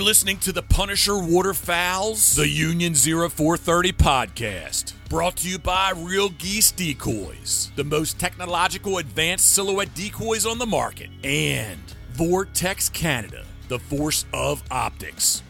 You're listening to the Punisher Waterfowls, the Union 0430 podcast. Brought to you by Real Geese Decoys, the most technological advanced silhouette decoys on the market, and Vortex Canada, the force of optics.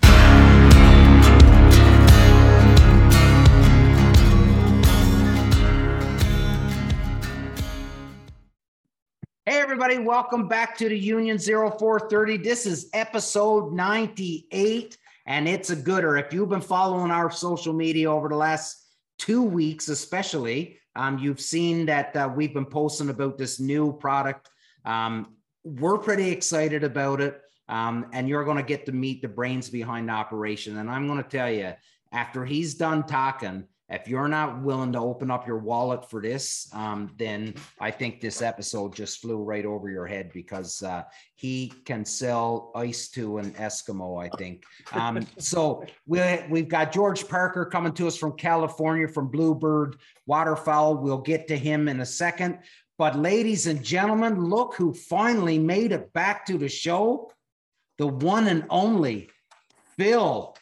Hey, everybody, welcome back to the Union 0430. This is episode 98, and it's a gooder. If you've been following our social media over the last two weeks, especially, um, you've seen that uh, we've been posting about this new product. Um, we're pretty excited about it, um, and you're going to get to meet the brains behind the operation. And I'm going to tell you, after he's done talking, if you're not willing to open up your wallet for this, um, then I think this episode just flew right over your head because uh, he can sell ice to an Eskimo, I think. Um, so we, we've got George Parker coming to us from California from Bluebird Waterfowl. We'll get to him in a second. But, ladies and gentlemen, look who finally made it back to the show the one and only Phil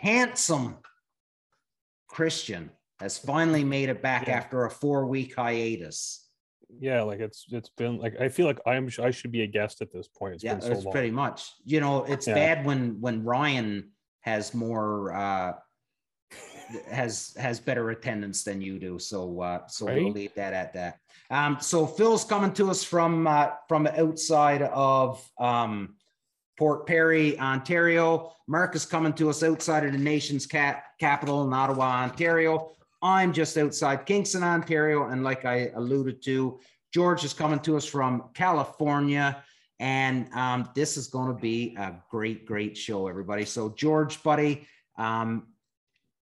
Handsome Christian has finally made it back Yeah. after a four week hiatus. yeah like it's it's been like i feel like i'm i should be a guest at this point It's yeah, been so it's long pretty much. You know, it's Yeah. bad when when Ryan has more uh has has better attendance than you do. So uh so we'll leave that at that. Um so Phil's coming to us from uh from outside of um Port Perry, Ontario. Mark is coming to us outside of the nation's cap- capital in Ottawa, Ontario. I'm just outside Kingston, Ontario. And like I alluded to, George is coming to us from California. And um, this is going to be a great, great show, everybody. So, George, buddy, um,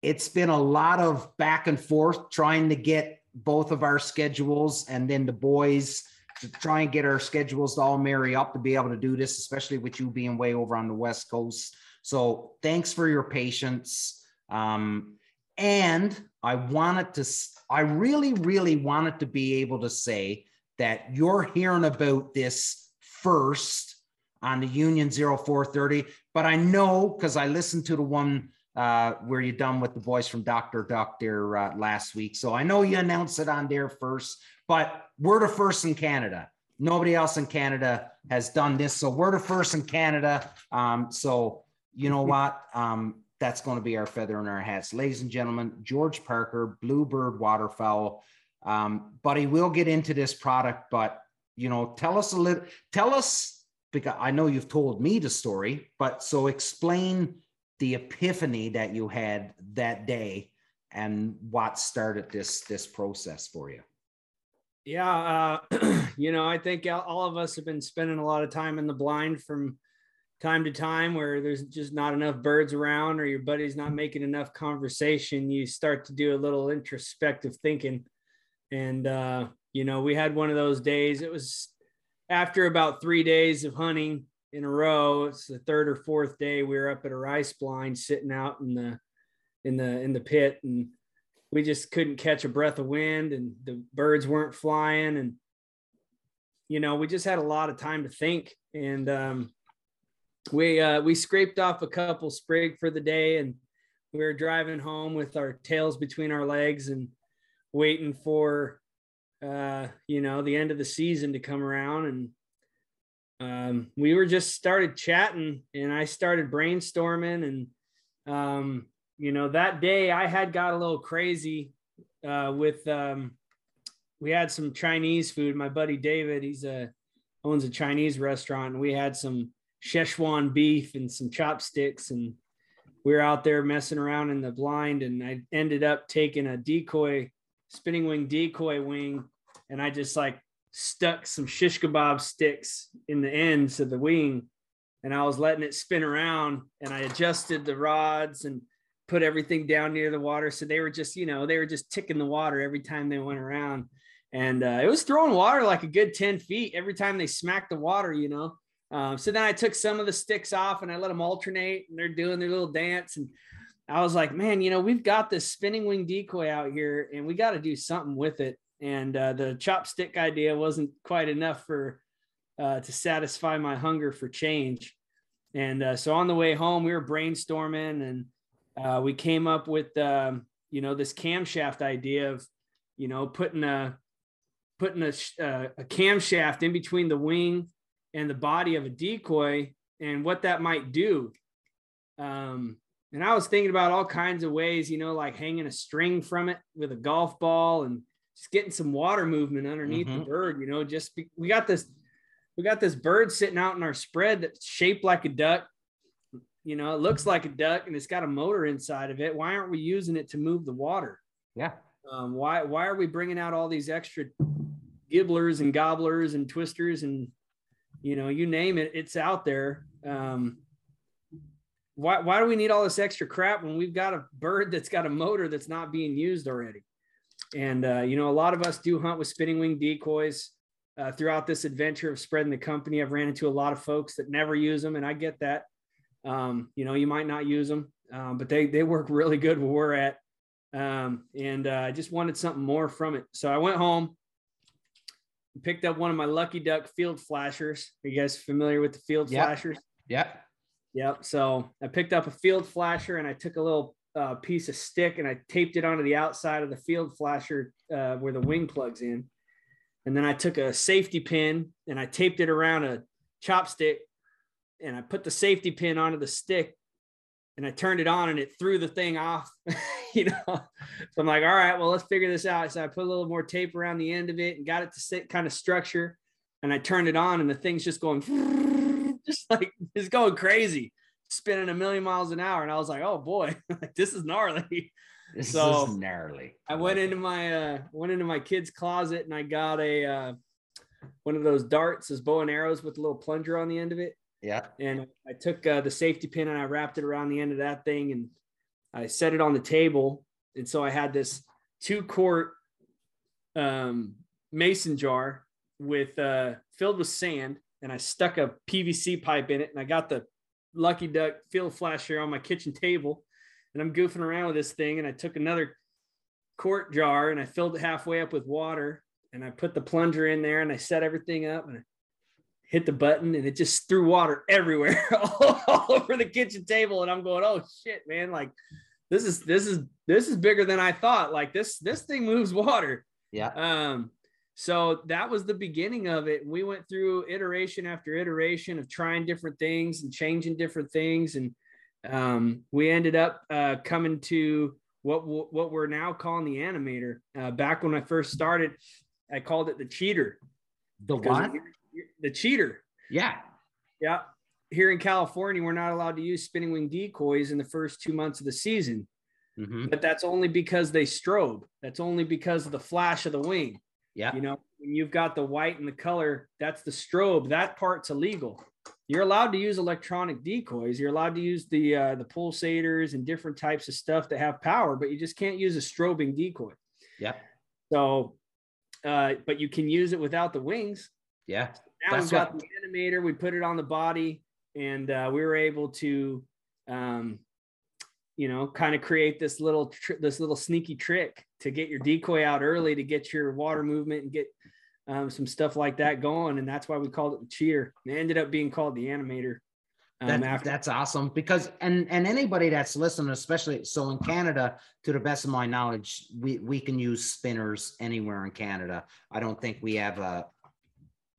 it's been a lot of back and forth trying to get both of our schedules and then the boys to try and get our schedules to all marry up to be able to do this, especially with you being way over on the West Coast. So, thanks for your patience. Um, and I wanted to, I really, really wanted to be able to say that you're hearing about this first on the Union 0430. But I know because I listened to the one uh, where you done with the boys from Dr. There uh, last week. So I know you announced it on there first, but we're the first in Canada. Nobody else in Canada has done this. So we're the first in Canada. Um, so you know what? Um, that's going to be our feather in our hats. Ladies and gentlemen, George Parker, Bluebird Waterfowl. Um, buddy, we'll get into this product, but you know, tell us a little, tell us because I know you've told me the story, but so explain the epiphany that you had that day and what started this this process for you. Yeah, uh, you know, I think all- of us have been spending a lot of time in the blind from time to time where there's just not enough birds around or your buddy's not making enough conversation. You start to do a little introspective thinking. And, uh, you know, we had one of those days. It was after about three days of hunting in a row. It's the third or fourth day. We were up at a rice blind sitting out in the, in the, in the pit and we just couldn't catch a breath of wind and the birds weren't flying. And you know we just had a lot of time to think. And um, we uh, we scraped off a couple sprig for the day and we were driving home with our tails between our legs and waiting for uh, you know the end of the season to come around. And um, we were just started chatting and i started brainstorming and um, you know that day i had got a little crazy uh, with um, we had some chinese food. My buddy david he's a owns a chinese restaurant and we had some szechuan beef and some chopsticks and we were out there messing around in the blind and i ended up taking a decoy spinning wing decoy wing and i just like stuck some shish kebab sticks in the ends of the wing and i was letting it spin around and i adjusted the rods and put everything down near the water. So they were just, you know, they were just ticking the water every time they went around. And uh, it was throwing water like a good 10 feet every time they smacked the water, you know. Um, so then I took some of the sticks off and I let them alternate and they're doing their little dance. And I was like, man, you know, we've got this spinning wing decoy out here and we got to do something with it. And uh, the chopstick idea wasn't quite enough for uh, to satisfy my hunger for change. And uh, so on the way home, we were brainstorming and uh, we came up with, um, you know, this camshaft idea of, you know, putting a, putting a, uh, a camshaft in between the wing and the body of a decoy and what that might do. Um, and I was thinking about all kinds of ways, you know, like hanging a string from it with a golf ball and just getting some water movement underneath mm-hmm. the bird, you know, just be, we got this, we got this bird sitting out in our spread that's shaped like a duck. You know, it looks like a duck and it's got a motor inside of it. Why aren't we using it to move the water? Yeah. Um, why, why are we bringing out all these extra gibblers and gobblers and twisters and, you know, you name it, it's out there. Um, why, why do we need all this extra crap when we've got a bird that's got a motor that's not being used already? And, uh, you know, a lot of us do hunt with spinning wing decoys uh, throughout this adventure of spreading the company. I've ran into a lot of folks that never use them, and I get that. Um, you know, you might not use them, um, but they, they work really good where we're at. Um, and uh, I just wanted something more from it. So I went home, picked up one of my Lucky Duck field flashers. Are you guys familiar with the field yep. flashers? Yep. Yep. So I picked up a field flasher and I took a little uh, piece of stick and I taped it onto the outside of the field flasher uh, where the wing plugs in. And then I took a safety pin and I taped it around a chopstick and I put the safety pin onto the stick and I turned it on and it threw the thing off, you know. So I'm like, all right, well, let's figure this out. So I put a little more tape around the end of it and got it to sit kind of structure. And I turned it on and the thing's just going just like it's going crazy, spinning a million miles an hour. And I was like, oh boy, like this is gnarly. This so is gnarly. I went into my uh went into my kid's closet and I got a uh one of those darts as bow and arrows with a little plunger on the end of it. Yeah. And I took uh, the safety pin and I wrapped it around the end of that thing and I set it on the table. And so I had this two quart um, mason jar with uh, filled with sand and I stuck a PVC pipe in it and I got the Lucky Duck field flasher on my kitchen table and I'm goofing around with this thing and I took another quart jar and I filled it halfway up with water and I put the plunger in there and I set everything up and I hit the button and it just threw water everywhere all, all over the kitchen table and I'm going oh shit man like this is this is this is bigger than I thought like this this thing moves water yeah um so that was the beginning of it. We went through iteration after iteration of trying different things and changing different things, and um, we ended up uh, coming to what what we're now calling the animator. Uh, back when I first started, I called it the cheater. The what? The cheater. Yeah. Yeah. Here in California, we're not allowed to use spinning wing decoys in the first two months of the season. Mm-hmm. But that's only because they strobe. That's only because of the flash of the wing. Yeah. You know, when you've got the white and the color, that's the strobe. That part's illegal. You're allowed to use electronic decoys. You're allowed to use the uh, the pulsators and different types of stuff that have power, but you just can't use a strobing decoy. Yeah. So, uh, but you can use it without the wings. Yeah. Now we've got what... the animator. We put it on the body, and uh, we were able to um, you know, kind of create this little tr- this little sneaky trick to get your decoy out early to get your water movement and get um, some stuff like that going. And that's why we called it the cheater. It ended up being called the animator. Um, that, after- that's awesome because and and anybody that's listening, especially so in Canada, to the best of my knowledge, we we can use spinners anywhere in Canada. I don't think we have a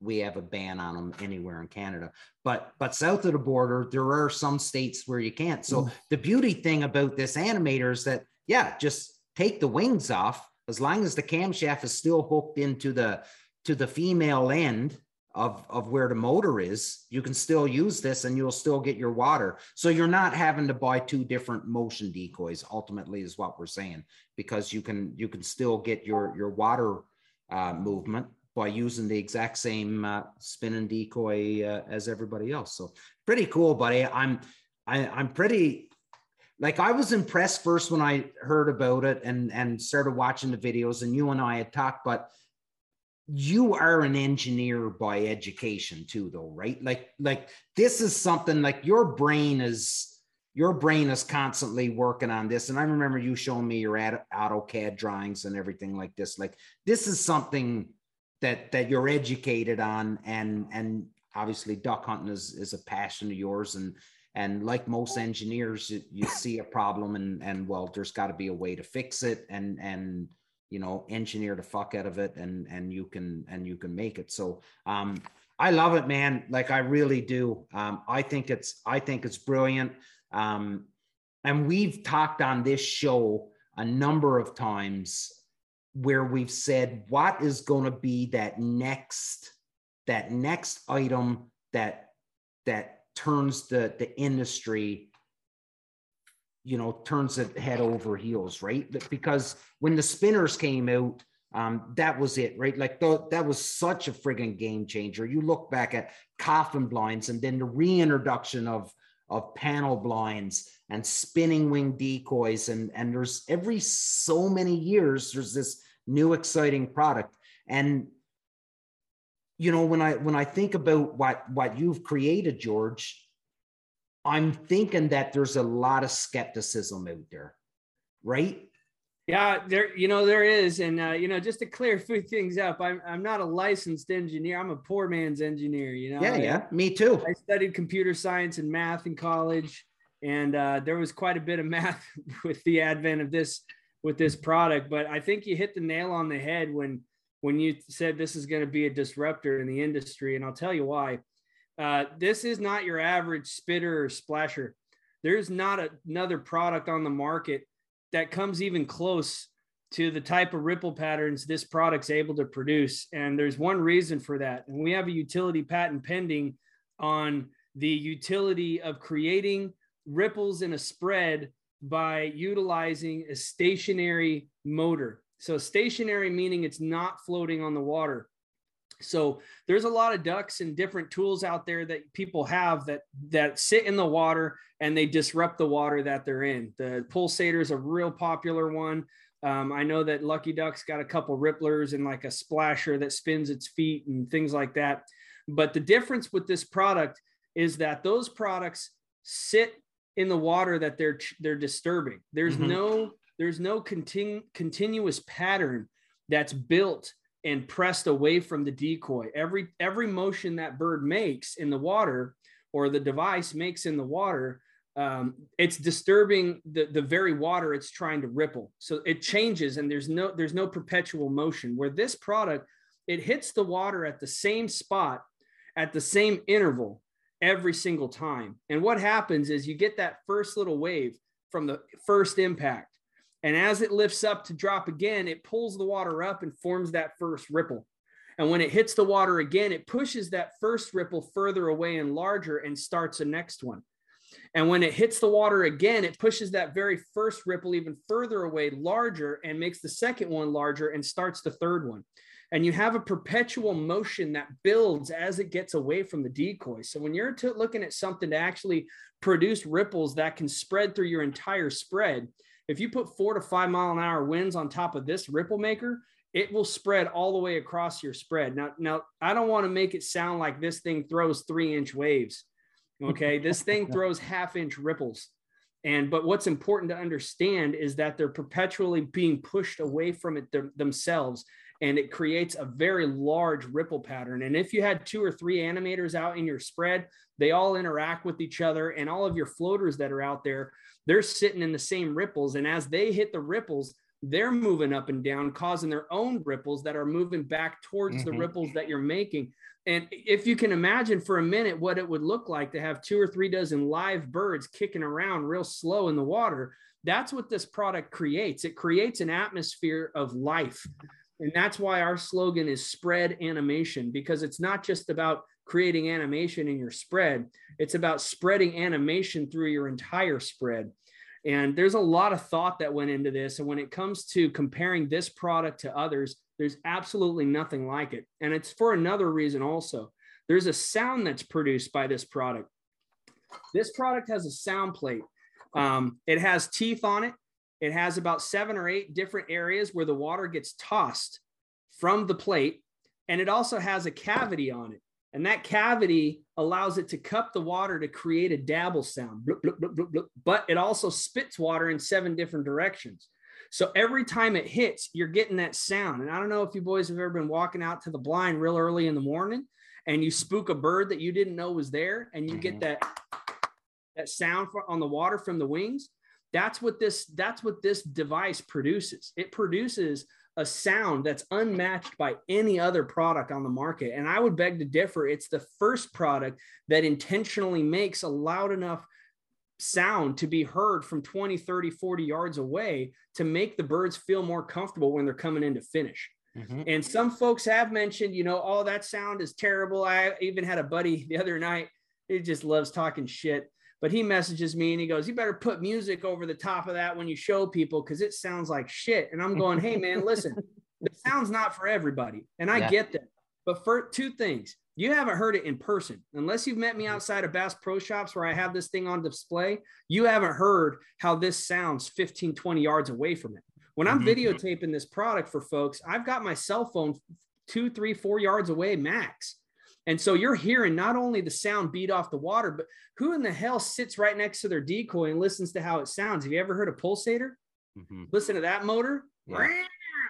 we have a ban on them anywhere in Canada. But but south of the border, there are some states where you can't. So mm. the beauty thing about this animator is that yeah, just take the wings off as long as the camshaft is still hooked into the to the female end of of where the motor is you can still use this and you'll still get your water so you're not having to buy two different motion decoys ultimately is what we're saying because you can you can still get your your water uh, movement by using the exact same uh, and decoy uh, as everybody else. So pretty cool, buddy. I'm I, I'm pretty like I was impressed first when I heard about it and and started watching the videos and you and I had talked, but you are an engineer by education too though right like like this is something like your brain is your brain is constantly working on this and i remember you showing me your AutoCAD drawings and everything like this like this is something that that you're educated on and and obviously duck hunting is is a passion of yours, and and like most engineers, you, you see a problem and and well, there's got to be a way to fix it, and and you know engineer the fuck out of it, and and you can and you can make it. So um, I love it, man. Like I really do. Um, I think it's I think it's brilliant. Um, and we've talked on this show a number of times where we've said what is going to be that next that next item that that turns the the industry you know turns it head over heels right? Because when the spinners came out um, that was it right? Like that was such a friggin' game changer. You look back at coffin blinds and then the reintroduction of of panel blinds and spinning wing decoys and and there's every so many years there's this new exciting product. And you know when i when i think about what what you've created george i'm thinking that there's a lot of skepticism out there right? Yeah there you know there is. And uh, you know just to clear few things up I'm, I'm not a licensed engineer. I'm a poor man's engineer you know? Yeah yeah me too. I studied computer science and math in college. And uh, there was quite a bit of math with the advent of this with this product. But I think you hit the nail on the head when when you said this is going to be a disruptor in the industry, and I'll tell you why. Uh, this is not your average spitter or splasher. There's not a, another product on the market that comes even close to the type of ripple patterns this product's able to produce. And there's one reason for that. And we have a utility patent pending on the utility of creating ripples in a spread by utilizing a stationary motor. So stationary meaning it's not floating on the water. So there's a lot of ducks and different tools out there that people have that that sit in the water and they disrupt the water that they're in. The pulsator is a real popular one. Um, I know that Lucky Duck's got a couple ripplers and like a splasher that spins its feet and things like that. But the difference with this product is that those products sit in the water that they're they're disturbing. There's mm-hmm. no there's no continu- continuous pattern that's built and pressed away from the decoy. Every every motion that bird makes in the water or the device makes in the water, um, it's disturbing the, the very water it's trying to ripple. So it changes and there's no there's no perpetual motion. Where this product, it hits the water at the same spot at the same interval every single time. And what happens is you get that first little wave from the first impact. And as it lifts up to drop again, it pulls the water up and forms that first ripple. And when it hits the water again, it pushes that first ripple further away and larger and starts the next one. And when it hits the water again, it pushes that very first ripple even further away, larger, and makes the second one larger and starts the third one and you have a perpetual motion that builds as it gets away from the decoy. So when you're t- looking at something to actually produce ripples that can spread through your entire spread, if you put four to five mile an hour winds on top of this ripple maker, it will spread all the way across your spread. Now, now I don't want to make it sound like this thing throws three inch waves. Okay, this thing throws half inch ripples. And but what's important to understand is that they're perpetually being pushed away from it th- themselves and it creates a very large ripple pattern. And if you had two or three animators out in your spread, they all interact with each other, and all of your floaters that are out there, they're sitting in the same ripples. And as they hit the ripples, they're moving up and down, causing their own ripples that are moving back towards mm-hmm. the ripples that you're making. And if you can imagine for a minute what it would look like to have two or three dozen live birds kicking around real slow in the water, that's what this product creates. It creates an atmosphere of life and that's why our slogan is spread animation, because it's not just about creating animation in your spread, it's about spreading animation through your entire spread. And there's a lot of thought that went into this. And when it comes to comparing this product to others, there's absolutely nothing like it. And it's for another reason also. There's a sound that's produced by this product. This product has a sound plate. Um, it has teeth on it. It has about seven or eight different areas where the water gets tossed from the plate. And it also has a cavity on it. And that cavity allows it to cup the water to create a dabble sound. Bloop, bloop, bloop, but it also spits water in seven different directions. So every time it hits, you're getting that sound. And I don't know if you boys have ever been walking out to the blind real early in the morning and you spook a bird that you didn't know was there and you get Mhm. that that sound on the water from the wings that's what this that's what this device produces it produces a sound that's unmatched by any other product on the market and i would beg to differ it's the first product that intentionally makes a loud enough sound to be heard from 20 30 40 yards away to make the birds feel more comfortable when they're coming in to finish Mhm. and some folks have mentioned, you know, oh, that sound is terrible. I even had a buddy the other night. He just loves talking shit. But he messages me and he goes, You better put music over the top of that when you show people because it sounds like shit. And I'm going, Hey, man, listen, the sound's not for everybody. And I Yeah. get that. But for two things, you haven't heard it in person. Unless you've met me outside of Bass Pro Shops where I have this thing on display, you haven't heard how this sounds 15, 20 yards away from it. When I'm Mhm. videotaping this product for folks, I've got my cell phone two, three, four yards away max. And so you're hearing not only the sound beat off the water, but who in the hell sits right next to their decoy and listens to how it sounds? Have you ever heard a pulsator? Mhm. Listen to that motor. Yeah.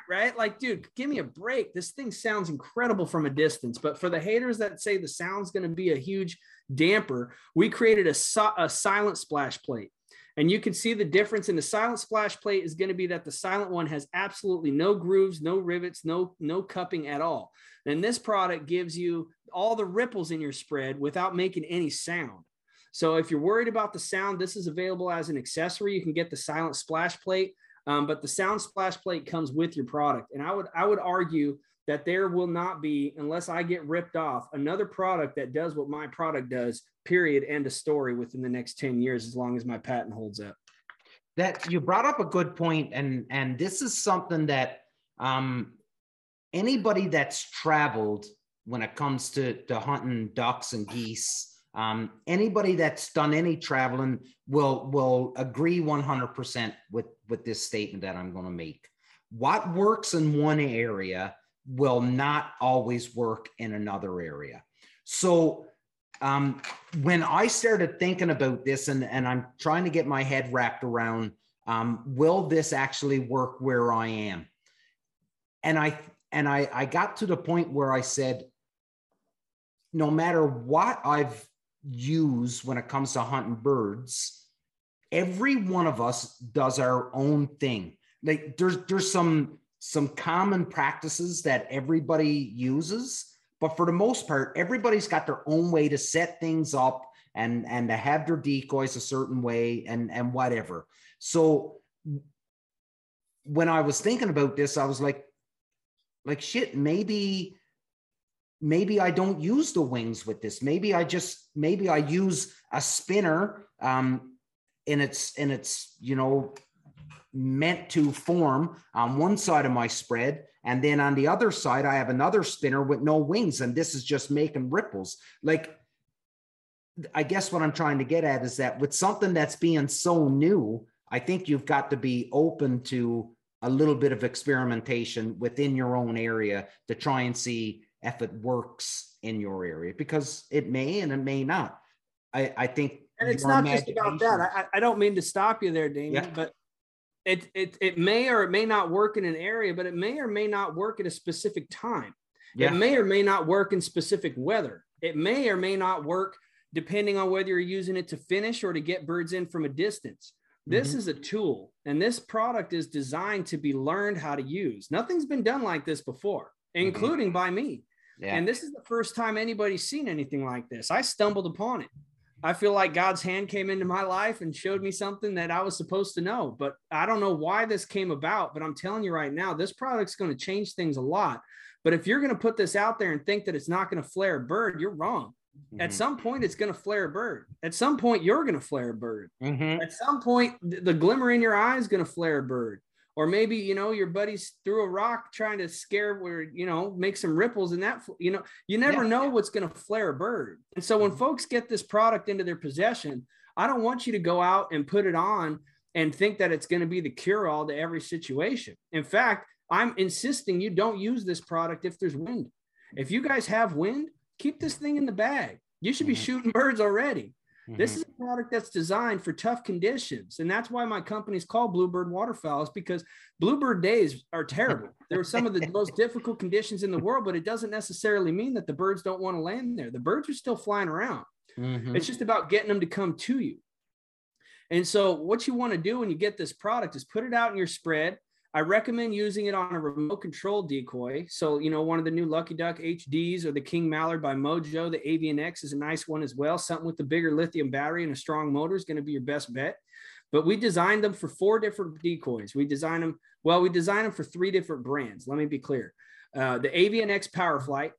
Right? Like, dude, give me a break. This thing sounds incredible from a distance. But for the haters that say the sound's going to be a huge damper, we created a, a silent splash plate. And you can see the difference in the silent splash plate is going to be that the silent one has absolutely no grooves, no rivets, no no cupping at all. And this product gives you all the ripples in your spread without making any sound. So if you're worried about the sound, this is available as an accessory. You can get the silent splash plate, um, but the sound splash plate comes with your product. And I would I would argue that there will not be, unless I get ripped off, another product that does what my product does. Period. End of story. Within the next ten years, as long as my patent holds up. that you brought up a good point and and this is something that um anybody that's traveled when it comes to to hunting ducks and geese um anybody that's done any traveling will will agree 100% with with this statement that i'm going to make what works in one area will not always work in another area so um, when I started thinking about this, and, and I'm trying to get my head wrapped around, um, will this actually work where I am? And I and I, I got to the point where I said, no matter what I've used when it comes to hunting birds, every one of us does our own thing. Like there's there's some some common practices that everybody uses but for the most part everybody's got their own way to set things up and and to have their decoys a certain way and and whatever. So when i was thinking about this i was like like shit maybe maybe i don't use the wings with this. Maybe i just maybe i use a spinner um in its in its you know meant to form on one side of my spread and then on the other side, I have another spinner with no wings, and this is just making ripples. Like, I guess what I'm trying to get at is that with something that's being so new, I think you've got to be open to a little bit of experimentation within your own area to try and see if it works in your area because it may and it may not. I, I think, And it's not just about that. I, I don't mean to stop you there, Damien, Yeah. but it, it it may or it may not work in an area, but it may or may not work at a specific time. yeah, It may or may not work in specific weather. It may or may not work depending on whether you're using it to finish or to get birds in from a distance. This Mhm. is a tool, and this product is designed to be learned how to use. Nothing's been done like this before, including by me. yeah. And this is the first time anybody's seen anything like this. I stumbled upon it. I feel like God's hand came into my life and showed me something that I was supposed to know. But I don't know why this came about. But I'm telling you right now, this product's going to change things a lot. But if you're going to put this out there and think that it's not going to flare a bird, you're wrong. At Mhm. some point, it's going to flare a bird. At some point, you're going to flare a bird. Mhm. At some point, the glimmer in your eye is going to flare a bird. Or maybe, you know, your buddies threw a rock trying to scare where, you know, make some ripples in that, you know, you never Yeah. know what's going to flare a bird. And so when Mhm. folks get this product into their possession, I don't want you to go out and put it on and think that it's going to be the cure all to every situation. In fact, I'm insisting you don't use this product if there's wind. If you guys have wind, keep this thing in the bag. You should be Mhm. shooting birds already. This Mhm. is a product that's designed for tough conditions. And that's why my company's called Bluebird Waterfowl, is because Bluebird days are terrible. They're some of the most difficult conditions in the world, but it doesn't necessarily mean that the birds don't want to land there. The birds are still flying around. Mhm. It's just about getting them to come to you. And so, what you want to do when you get this product is put it out in your spread. I recommend using it on a remote control decoy. So, you know, one of the new Lucky Duck HDs or the King Mallard by Mojo, the Avian X is a nice one as well. Something with the bigger lithium battery and a strong motor is going to be your best bet. But we designed them for four different decoys. We designed them, well, we designed them for three different brands. Let me be clear uh, the Avian X Power Flight,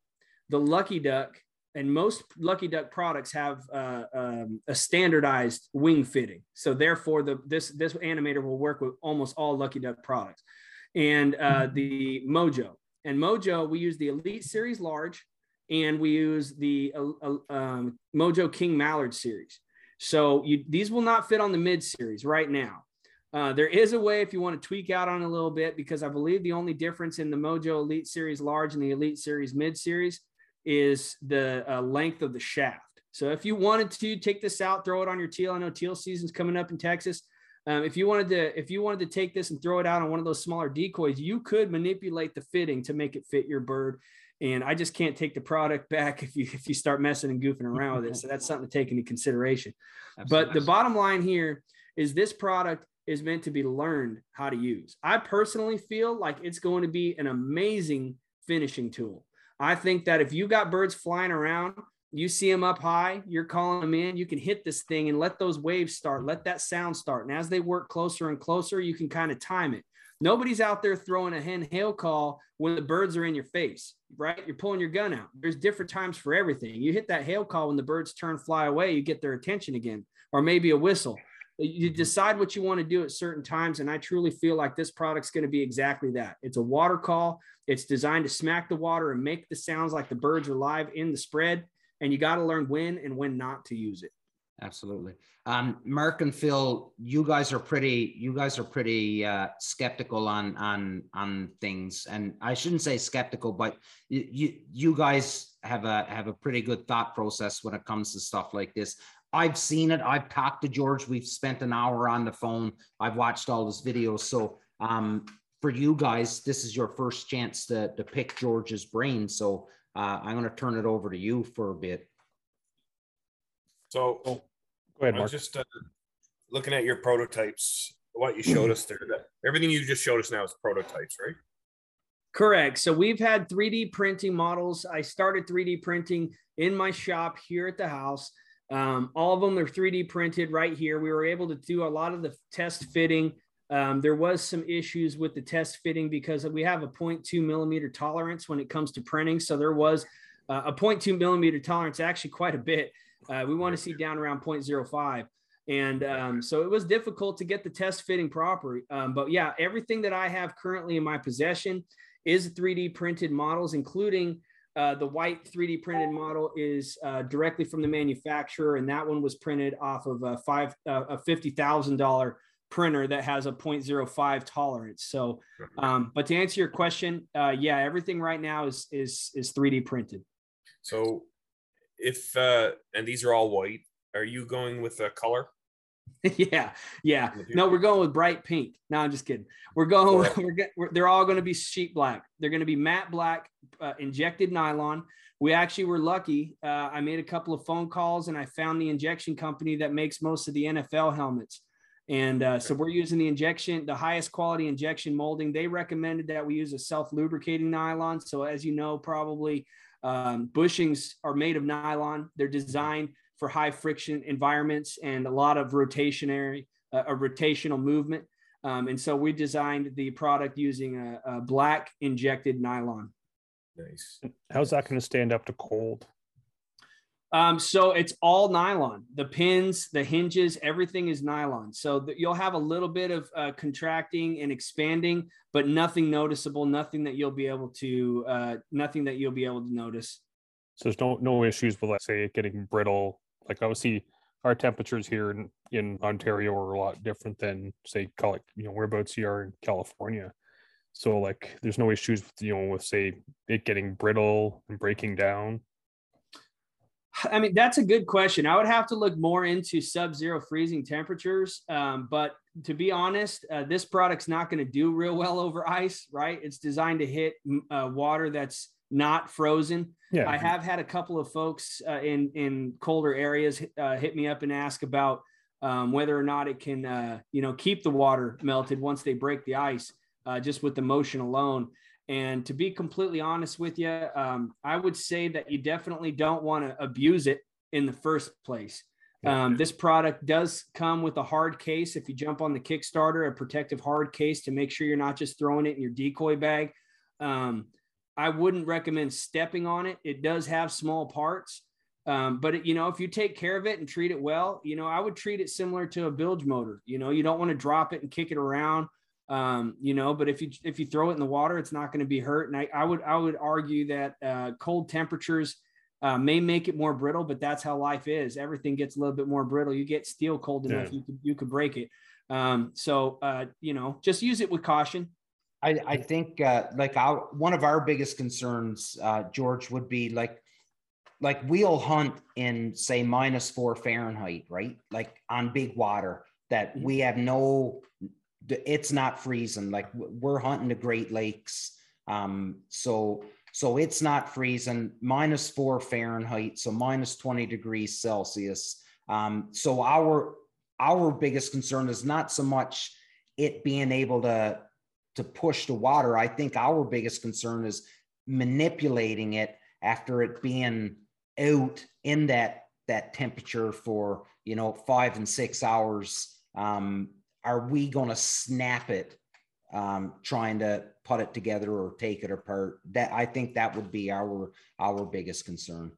the Lucky Duck, and most Lucky Duck products have uh, um, a standardized wing fitting. So therefore, the this this animator will work with almost all Lucky Duck products, and uh, the Mojo. And Mojo, we use the Elite Series Large, and we use the uh, uh, um, Mojo King Mallard series. So you, these will not fit on the mid series right now. Uh, there is a way if you want to tweak out on a little bit because I believe the only difference in the Mojo Elite Series Large and the Elite Series Mid Series is the uh, length of the shaft. So if you wanted to take this out, throw it on your teal. I know teal season's coming up in Texas. Um, if you wanted to, if you wanted to take this and throw it out on one of those smaller decoys, you could manipulate the fitting to make it fit your bird. And I just can't take the product back if you if you start messing and goofing around with it. So that's something to take into consideration. But the bottom line here is this product is meant to be learned how to use. I personally feel like it's going to be an amazing finishing tool. I think that if you got birds flying around, you see them up high, you're calling them in, you can hit this thing and let those waves start, let that sound start. And as they work closer and closer, you can kind of time it. Nobody's out there throwing a hen hail call when the birds are in your face, right? You're pulling your gun out. There's different times for everything. You hit that hail call when the birds turn fly away, you get their attention again, or maybe a whistle. You decide what you want to do at certain times. And I truly feel like this product's going to be exactly that. It's a water call. It's designed to smack the water and make the sounds like the birds are live in the spread. And you got to learn when and when not to use it. Absolutely. Um, Mark and Phil, you guys are pretty. You guys are pretty uh, skeptical on on on things, and I shouldn't say skeptical, but you, you you guys have a have a pretty good thought process when it comes to stuff like this. I've seen it. I've talked to George. We've spent an hour on the phone. I've watched all his videos. So um, for you guys, this is your first chance to to pick George's brain. So uh, I'm going to turn it over to you for a bit. So Go ahead, I Mark. was just uh, looking at your prototypes, what you showed us there. Everything you just showed us now is prototypes, right? Correct. So we've had 3D printing models. I started 3D printing in my shop here at the house. Um, all of them are 3D printed right here. We were able to do a lot of the test fitting. Um, there was some issues with the test fitting because we have a 0.2 millimeter tolerance when it comes to printing. So there was uh, a 0.2 millimeter tolerance, actually quite a bit. Uh, we want to see down around 0.05. And um, so it was difficult to get the test fitting proper. Um, but yeah, everything that I have currently in my possession is 3D printed models, including uh, the white 3D printed model is uh, directly from the manufacturer, and that one was printed off of a five uh, a fifty thousand dollar printer that has a 0.05 tolerance. So, um, but to answer your question, uh, yeah, everything right now is is is 3D printed. So if uh and these are all white, are you going with a color? yeah, yeah. No, we're going with bright pink. No, I'm just kidding. We're going. We're, get, we're they're all going to be sheet black. They're going to be matte black, uh, injected nylon. We actually were lucky. Uh, I made a couple of phone calls and I found the injection company that makes most of the NFL helmets. And uh, so we're using the injection, the highest quality injection molding. They recommended that we use a self lubricating nylon. So, as you know, probably um, bushings are made of nylon. They're designed for high friction environments and a lot of rotationary, uh, a rotational movement. Um, and so we designed the product using a, a black injected nylon. Nice. How's that going to stand up to cold? Um, so it's all nylon. The pins, the hinges, everything is nylon. So that you'll have a little bit of uh, contracting and expanding, but nothing noticeable. Nothing that you'll be able to. Uh, nothing that you'll be able to notice. So there's no no issues with let's say it getting brittle. Like obviously our temperatures here in, in Ontario are a lot different than say call it you know whereabouts you are in California. So like there's no issues with you know with say it getting brittle and breaking down. I mean, that's a good question. I would have to look more into sub-zero freezing temperatures. Um, but to be honest, uh, this product's not going to do real well over ice, right? It's designed to hit uh, water that's not frozen. Yeah. I have had a couple of folks uh, in in colder areas uh, hit me up and ask about um, whether or not it can, uh, you know, keep the water melted once they break the ice, uh, just with the motion alone. And to be completely honest with you, um, I would say that you definitely don't want to abuse it in the first place. Um, this product does come with a hard case. If you jump on the Kickstarter, a protective hard case to make sure you're not just throwing it in your decoy bag. Um, I wouldn't recommend stepping on it. It does have small parts, um, but it, you know if you take care of it and treat it well, you know I would treat it similar to a bilge motor. You know you don't want to drop it and kick it around um, you know, but if you if you throw it in the water, it's not going to be hurt. And I, I would I would argue that uh, cold temperatures uh, may make it more brittle, but that's how life is. Everything gets a little bit more brittle. You get steel cold enough, yeah. you could you could break it. Um, so uh, you know, just use it with caution. I, I think uh, like our one of our biggest concerns, uh, George, would be like like we'll hunt in say minus four Fahrenheit, right? Like on big water that mm-hmm. we have no it's not freezing. Like we're hunting the Great Lakes. Um, so so it's not freezing, minus four Fahrenheit, so minus 20 degrees Celsius. Um, so our our biggest concern is not so much it being able to to push the water. I think our biggest concern is manipulating it after it being out in that that temperature for you know five and six hours. Um, are we going to snap it um, trying to put it together or take it apart? That i think that would be our our biggest concern.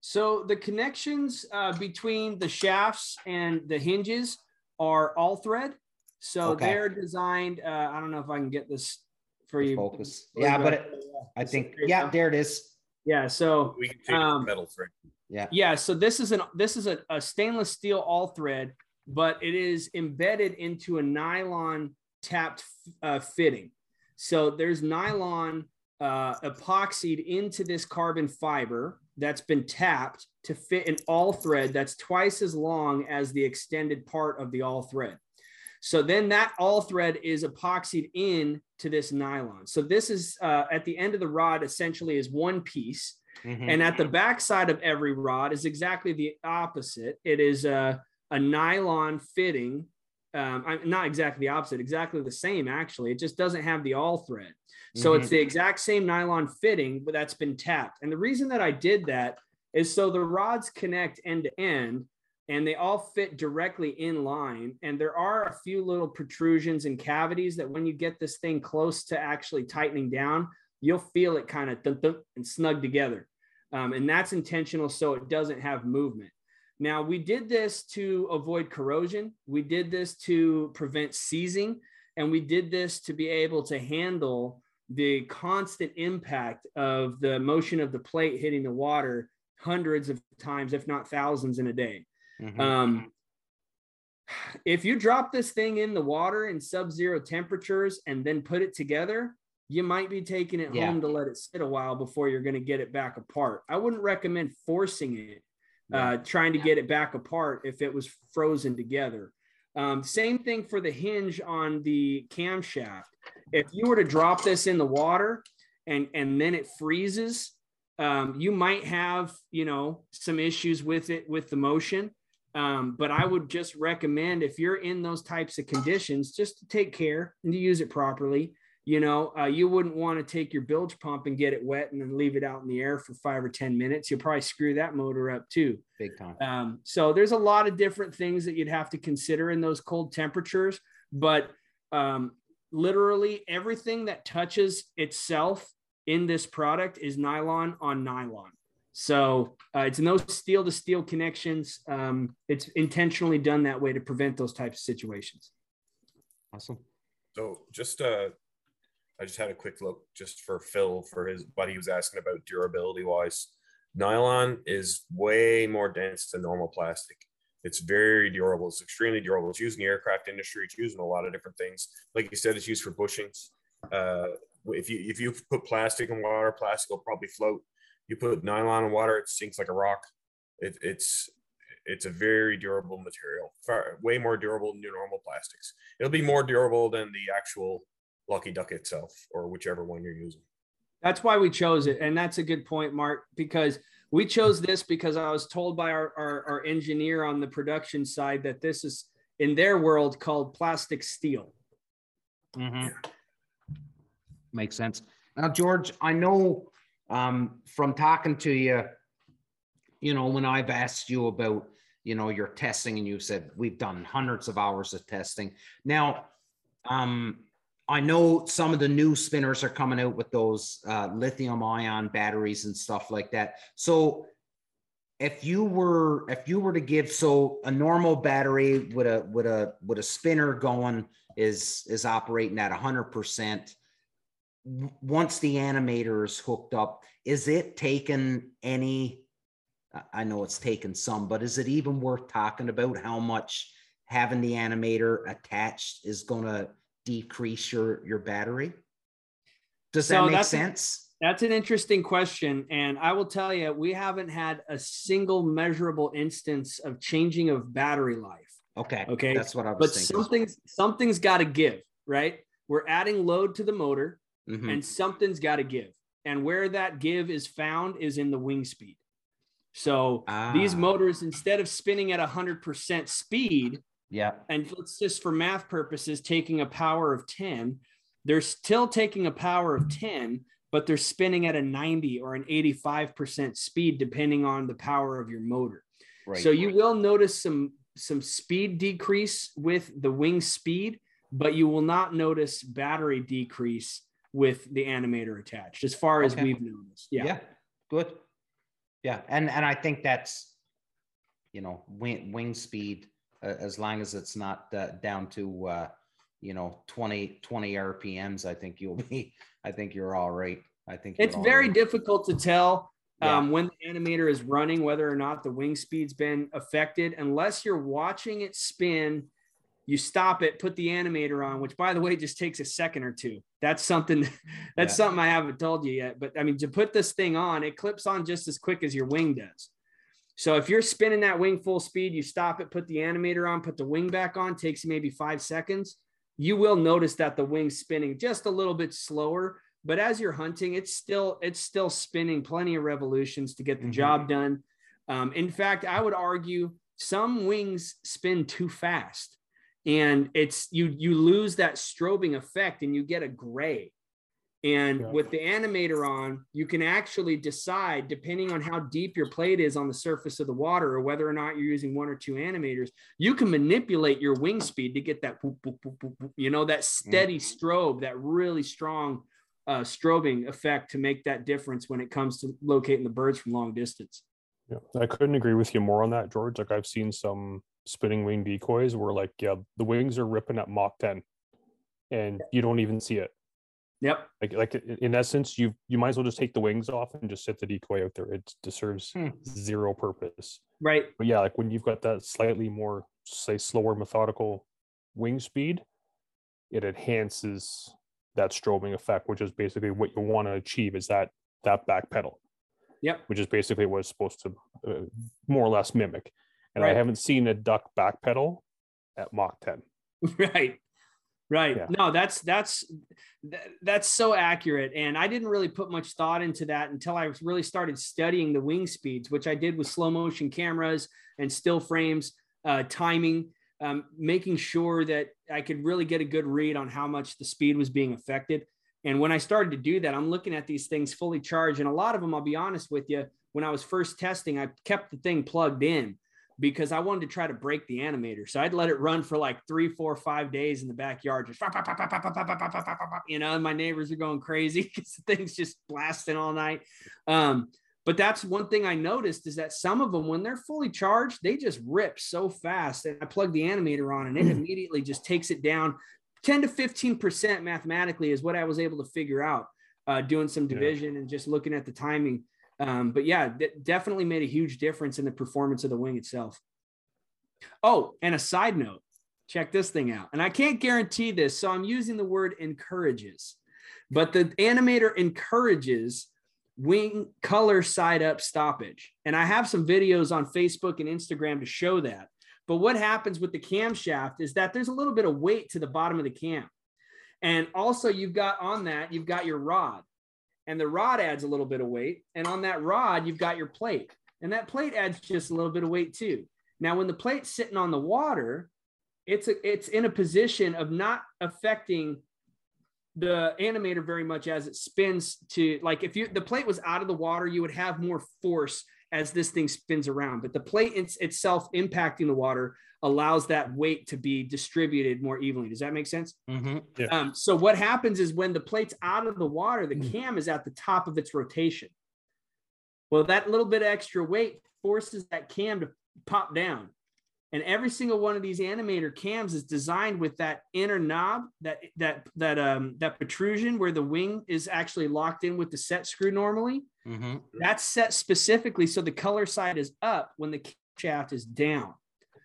So the connections uh, between the shafts and the hinges are all thread so okay. they're designed uh, i don't know if i can get this for the you. focus. Yeah but it, i think yeah there it is. Yeah so we can take um, metal thread. Yeah. Yeah so this is an this is a, a stainless steel all thread but it is embedded into a nylon tapped uh, fitting. So there's nylon uh, epoxied into this carbon fiber that's been tapped to fit an all thread that's twice as long as the extended part of the all thread. So then that all thread is epoxied in to this nylon. So this is uh, at the end of the rod essentially is one piece. Mm-hmm. And at the back side of every rod is exactly the opposite. It is a a nylon fitting. Um, I'm not exactly the opposite, exactly the same, actually. It just doesn't have the all thread. So mm-hmm. it's the exact same nylon fitting, but that's been tapped. And the reason that I did that is so the rods connect end to end and they all fit directly in line. And there are a few little protrusions and cavities that when you get this thing close to actually tightening down, you'll feel it kind of thump, thump, and snug together. Um, and that's intentional so it doesn't have movement. Now, we did this to avoid corrosion. We did this to prevent seizing. And we did this to be able to handle the constant impact of the motion of the plate hitting the water hundreds of times, if not thousands in a day. Mm-hmm. Um, if you drop this thing in the water in sub zero temperatures and then put it together, you might be taking it yeah. home to let it sit a while before you're going to get it back apart. I wouldn't recommend forcing it uh, trying to get it back apart if it was frozen together. Um, same thing for the hinge on the camshaft. If you were to drop this in the water and and then it freezes, um, you might have you know some issues with it with the motion. Um, but I would just recommend if you're in those types of conditions, just to take care and to use it properly you know, uh, you wouldn't want to take your bilge pump and get it wet and then leave it out in the air for five or 10 minutes. You'll probably screw that motor up too. Big time. Um, so there's a lot of different things that you'd have to consider in those cold temperatures. But um, literally everything that touches itself in this product is nylon on nylon. So uh, it's no steel to steel connections. Um, it's intentionally done that way to prevent those types of situations. Awesome. So just uh, I just had a quick look just for Phil for his what he was asking about durability wise. Nylon is way more dense than normal plastic. It's very durable. It's extremely durable. It's used in the aircraft industry. It's used in a lot of different things. Like you said, it's used for bushings. Uh, if you if you put plastic in water, plastic will probably float. You put nylon in water, it sinks like a rock. It, it's it's a very durable material, far way more durable than your normal plastics. It'll be more durable than the actual Lucky Duck itself, or whichever one you're using. That's why we chose it, and that's a good point, Mark, because we chose this because I was told by our, our, our engineer on the production side that this is in their world called plastic steel. Mm-hmm. Makes sense. Now, George, I know um, from talking to you, you know, when I've asked you about, you know, your testing and you said we've done hundreds of hours of testing. Now, um, I know some of the new spinners are coming out with those uh, lithium ion batteries and stuff like that. So if you were if you were to give so a normal battery with a with a with a spinner going is is operating at 100% W- once the animator is hooked up is it taken any I- know it's taken some but is it even worth talking about how much having the animator attached is going to decrease your your battery does that So make sense That's an interesting question. And I will tell you, we haven't had a single measurable instance of changing of battery life. okay Okay, that's what i was But thinking something's something's got to give, right? We're adding load to the motor Mhm. and something's got to give. And where that give is found is in the wing speed. So these Ah. motors, instead of spinning at 100% speed, yeah and let's just for math purposes, taking a power of 10, they're still taking a power of 10, but they're spinning at a 90 or an 85% speed, depending on the power of your motor. right So you will notice some some speed decrease with the wing speed, but you will not notice battery decrease with the animator attached, as far as we've noticed. Yeah. yeah good yeah and and i think that's you know wing, wing speed uh, as long as it's not uh, down to uh you know 20 20 rpms i think you'll be i think you're all right i think It's very right. difficult to tell Yeah. um, when the animator is running whether or not the wing speed's been affected, unless you're watching it spin. You stop it, put the animator on, which by the way just takes a second or two. That's something that's Yeah. something I haven't told you yet. But I mean, to put this thing on, it clips on just as quick as your wing does. So if you're spinning that wing full speed, you stop it, put the animator on, put the wing back on, takes maybe five seconds. You will notice that the wing's spinning just a little bit slower, but as you're hunting, it's still it's still spinning plenty of revolutions to get the Mhm. job done. Um, in fact, I would argue some wings spin too fast, and it's you you lose that strobing effect and you get a gray. And Yeah. with the animator on, you can actually decide, depending on how deep your plate is on the surface of the water, or whether or not you're using one or two animators, you can manipulate your wing speed to get that, boop, boop, boop, you know, that steady strobe, that really strong uh, strobing effect to make that difference when it comes to locating the birds from long distance. Yeah, I couldn't agree with you more on that, George. Like I've seen some spinning wing decoys where like yeah, the wings are ripping at Mach 10 and you don't even see it. Yep. Like like in essence, you you might as well just take the wings off and just set the decoy out there. It serves Hmm. zero purpose. Right. But yeah, like when you've got that slightly more say slower methodical wing speed, it enhances that strobing effect, which is basically what you want to achieve is that that back pedal. Yep. Which is basically what it's supposed to uh, more or less mimic. And I haven't seen a duck backpedal at Mach 10. right. Right. Yeah. no that's that's that's so accurate. And i didn't really put much thought into that until i really started studying the wing speeds which i did with slow motion cameras and still frames uh, timing um, making sure that i could really get a good read on how much the speed was being affected. And when i started to do that i'm looking at these things fully charged. And a lot of them i'll be honest with you when i was first testing i kept the thing plugged in because I wanted to try to break the animator. So I'd let it run for like three, four, five days in the backyard, just you know, and my neighbors are going crazy because the thing's just blasting all night. Um, but that's one thing I noticed is that some of them, when they're fully charged, they just rip so fast. And I plug the animator on and it immediately just takes it down 10 to 15% mathematically is what I was able to figure out uh, doing some Yeah. division and just looking at the timing. Um, but yeah, that definitely made a huge difference in the performance of the wing itself. Oh, and a side note, check this thing out. And I can't guarantee this, so I'm using the word encourages, but the animator encourages wing color side up stoppage. And I have some videos on Facebook and Instagram to show that. But what happens with the camshaft is that there's a little bit of weight to the bottom of the cam. And also, you've got on that, you've got your rod, and the rod adds a little bit of weight. And on that rod, you've got your plate, and that plate adds just a little bit of weight too. Now, when the plate's sitting on the water, it's a, it's in a position of not affecting the animator very much as it spins to like if you the plate was out of the water you would have more force as this thing spins around but the plate it's, itself impacting the water allows that weight to be distributed more evenly does that make sense Mm-hmm. Yeah. um, so what happens is when the plate's out of the water the Mm. cam is at the top of its rotation well that little bit of extra weight forces that cam to pop down and every single one of these animator cams is designed with that inner knob that that that um that protrusion where the wing is actually locked in with the set screw normally Mm-hmm. that's set specifically so the color side is up when the shaft is down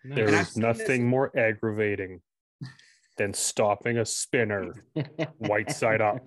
There And I've is seen this- nothing more aggravating than stopping a spinner white side up.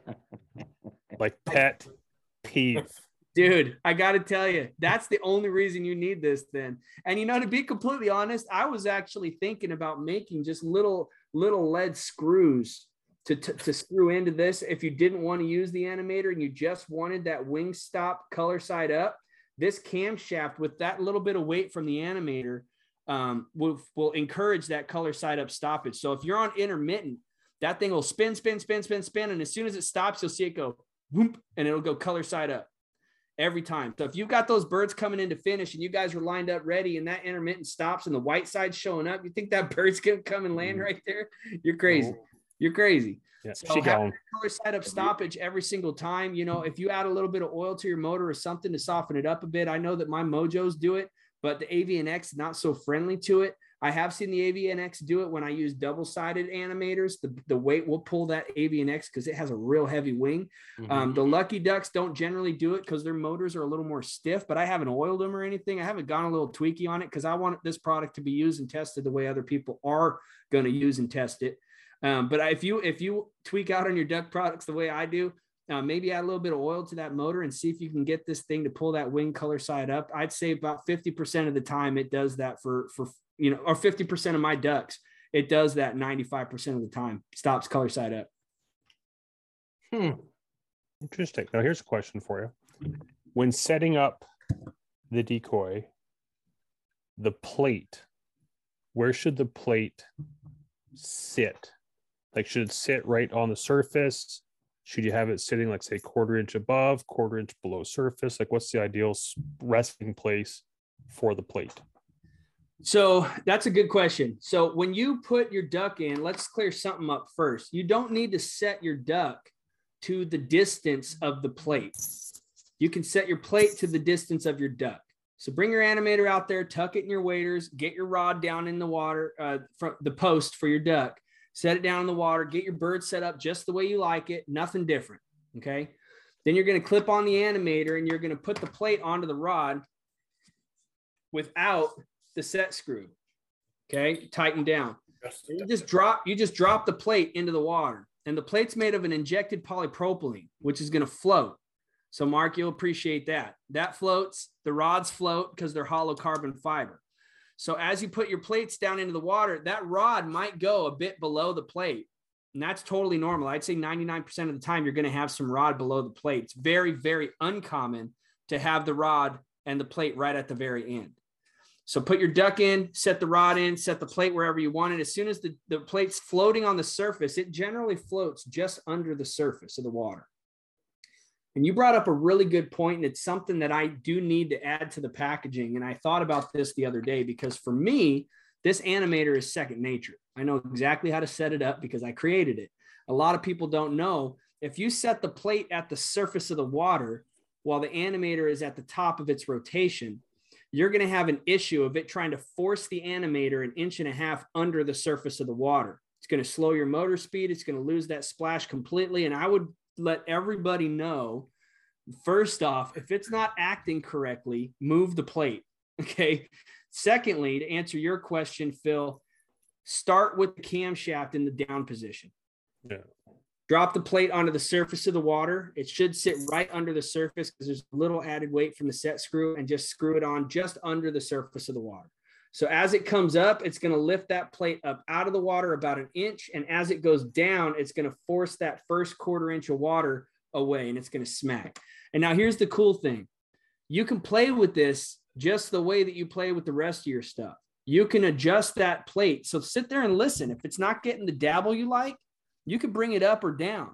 like pet peeve. Dude, I got to tell you, that's the only reason you need this then. And you know, to be completely honest, I was actually thinking about making just little little lead screws to, to, to screw into this if you didn't want to use the animator and you just wanted that wing stop color side up. This camshaft with that little bit of weight from the animator um, will, will encourage that color side up stoppage. So if you're on intermittent, that thing will spin, spin, spin, spin, spin. And as soon as it stops, you'll see it go whoop, and it'll go color side up every time. So if you've got those birds coming in to finish and you guys are lined up ready and that intermittent stops and the white side's showing up, you think that bird's gonna come and land mm-hmm. right there? You're crazy. You're crazy. Yeah, So she having color side up stoppage every single time. You know, if you add a little bit of oil to your motor or something to soften it up a bit, I know that my Mojos do it, but the Avian-X not so friendly to it. I have seen the Avian-X do it when I use double-sided animators. The, the weight will pull that Avian-X because it has a real heavy wing. Mm-hmm. Um, the Lucky Ducks don't generally do it because their motors are a little more stiff, but I haven't oiled them or anything. I haven't gone a little tweaky on it because I want this product to be used and tested the way other people are going to use and test it. Um, but if you if you tweak out on your duck products the way I do, uh, maybe add a little bit of oil to that motor and see if you can get this thing to pull that wing color side up. I'd say about 50% of the time it does that for for you know, or 50% of my ducks, it does that 95% of the time, stops color side up. Hmm. Interesting. Now here's a question for you. When setting up the decoy, the plate, where should the plate sit? Like should it sit right on the surface? Should you have it sitting like say quarter inch above, quarter inch below surface? Like what's the ideal resting place for the plate? So that's a good question. So when you put your duck in, let's clear something up first. You don't need to set your duck to the distance of the plate. You can set your plate to the distance of your duck. So bring your animator out there, tuck it in your waders, get your rod down in the water, uh, from the post for your duck, set it down in the water, get your bird set up just the way you like it, nothing different. Okay. Then you're going to clip on the animator and you're going to put the plate onto the rod without the set screw. Okay, tighten down. You just drop you just drop the plate into the water. And the plate's made of an injected polypropylene, which is going to float. So Mark, you'll appreciate that. That floats, the rods float because they're hollow carbon fiber. So as you put your plates down into the water, that rod might go a bit below the plate. And that's totally normal. I'd say 99% of the time you're going to have some rod below the plate. It's very, very uncommon to have the rod and the plate right at the very end. So put your duck in, set the rod in, set the plate wherever you want it. As soon as the, the plate's floating on the surface, it generally floats just under the surface of the water. And you brought up a really good point, and it's something that I do need to add to the packaging. And I thought about this the other day because for me, this animator is second nature. I know exactly how to set it up because I created it. A lot of people don't know if you set the plate at the surface of the water while the animator is at the top of its rotation, you're going to have an issue of it trying to force the animator an inch and a half under the surface of the water. It's going to slow your motor speed. It's going to lose that splash completely. And I would let everybody know first off, if it's not acting correctly, move the plate. Okay. Secondly, to answer your question, Phil, start with the camshaft in the down position. Yeah. Drop the plate onto the surface of the water. It should sit right under the surface because there's a little added weight from the set screw and just screw it on just under the surface of the water. So as it comes up, it's going to lift that plate up out of the water about an inch. And as it goes down, it's going to force that first quarter inch of water away and it's going to smack. And now here's the cool thing you can play with this just the way that you play with the rest of your stuff. You can adjust that plate. So sit there and listen. If it's not getting the dabble you like, you could bring it up or down.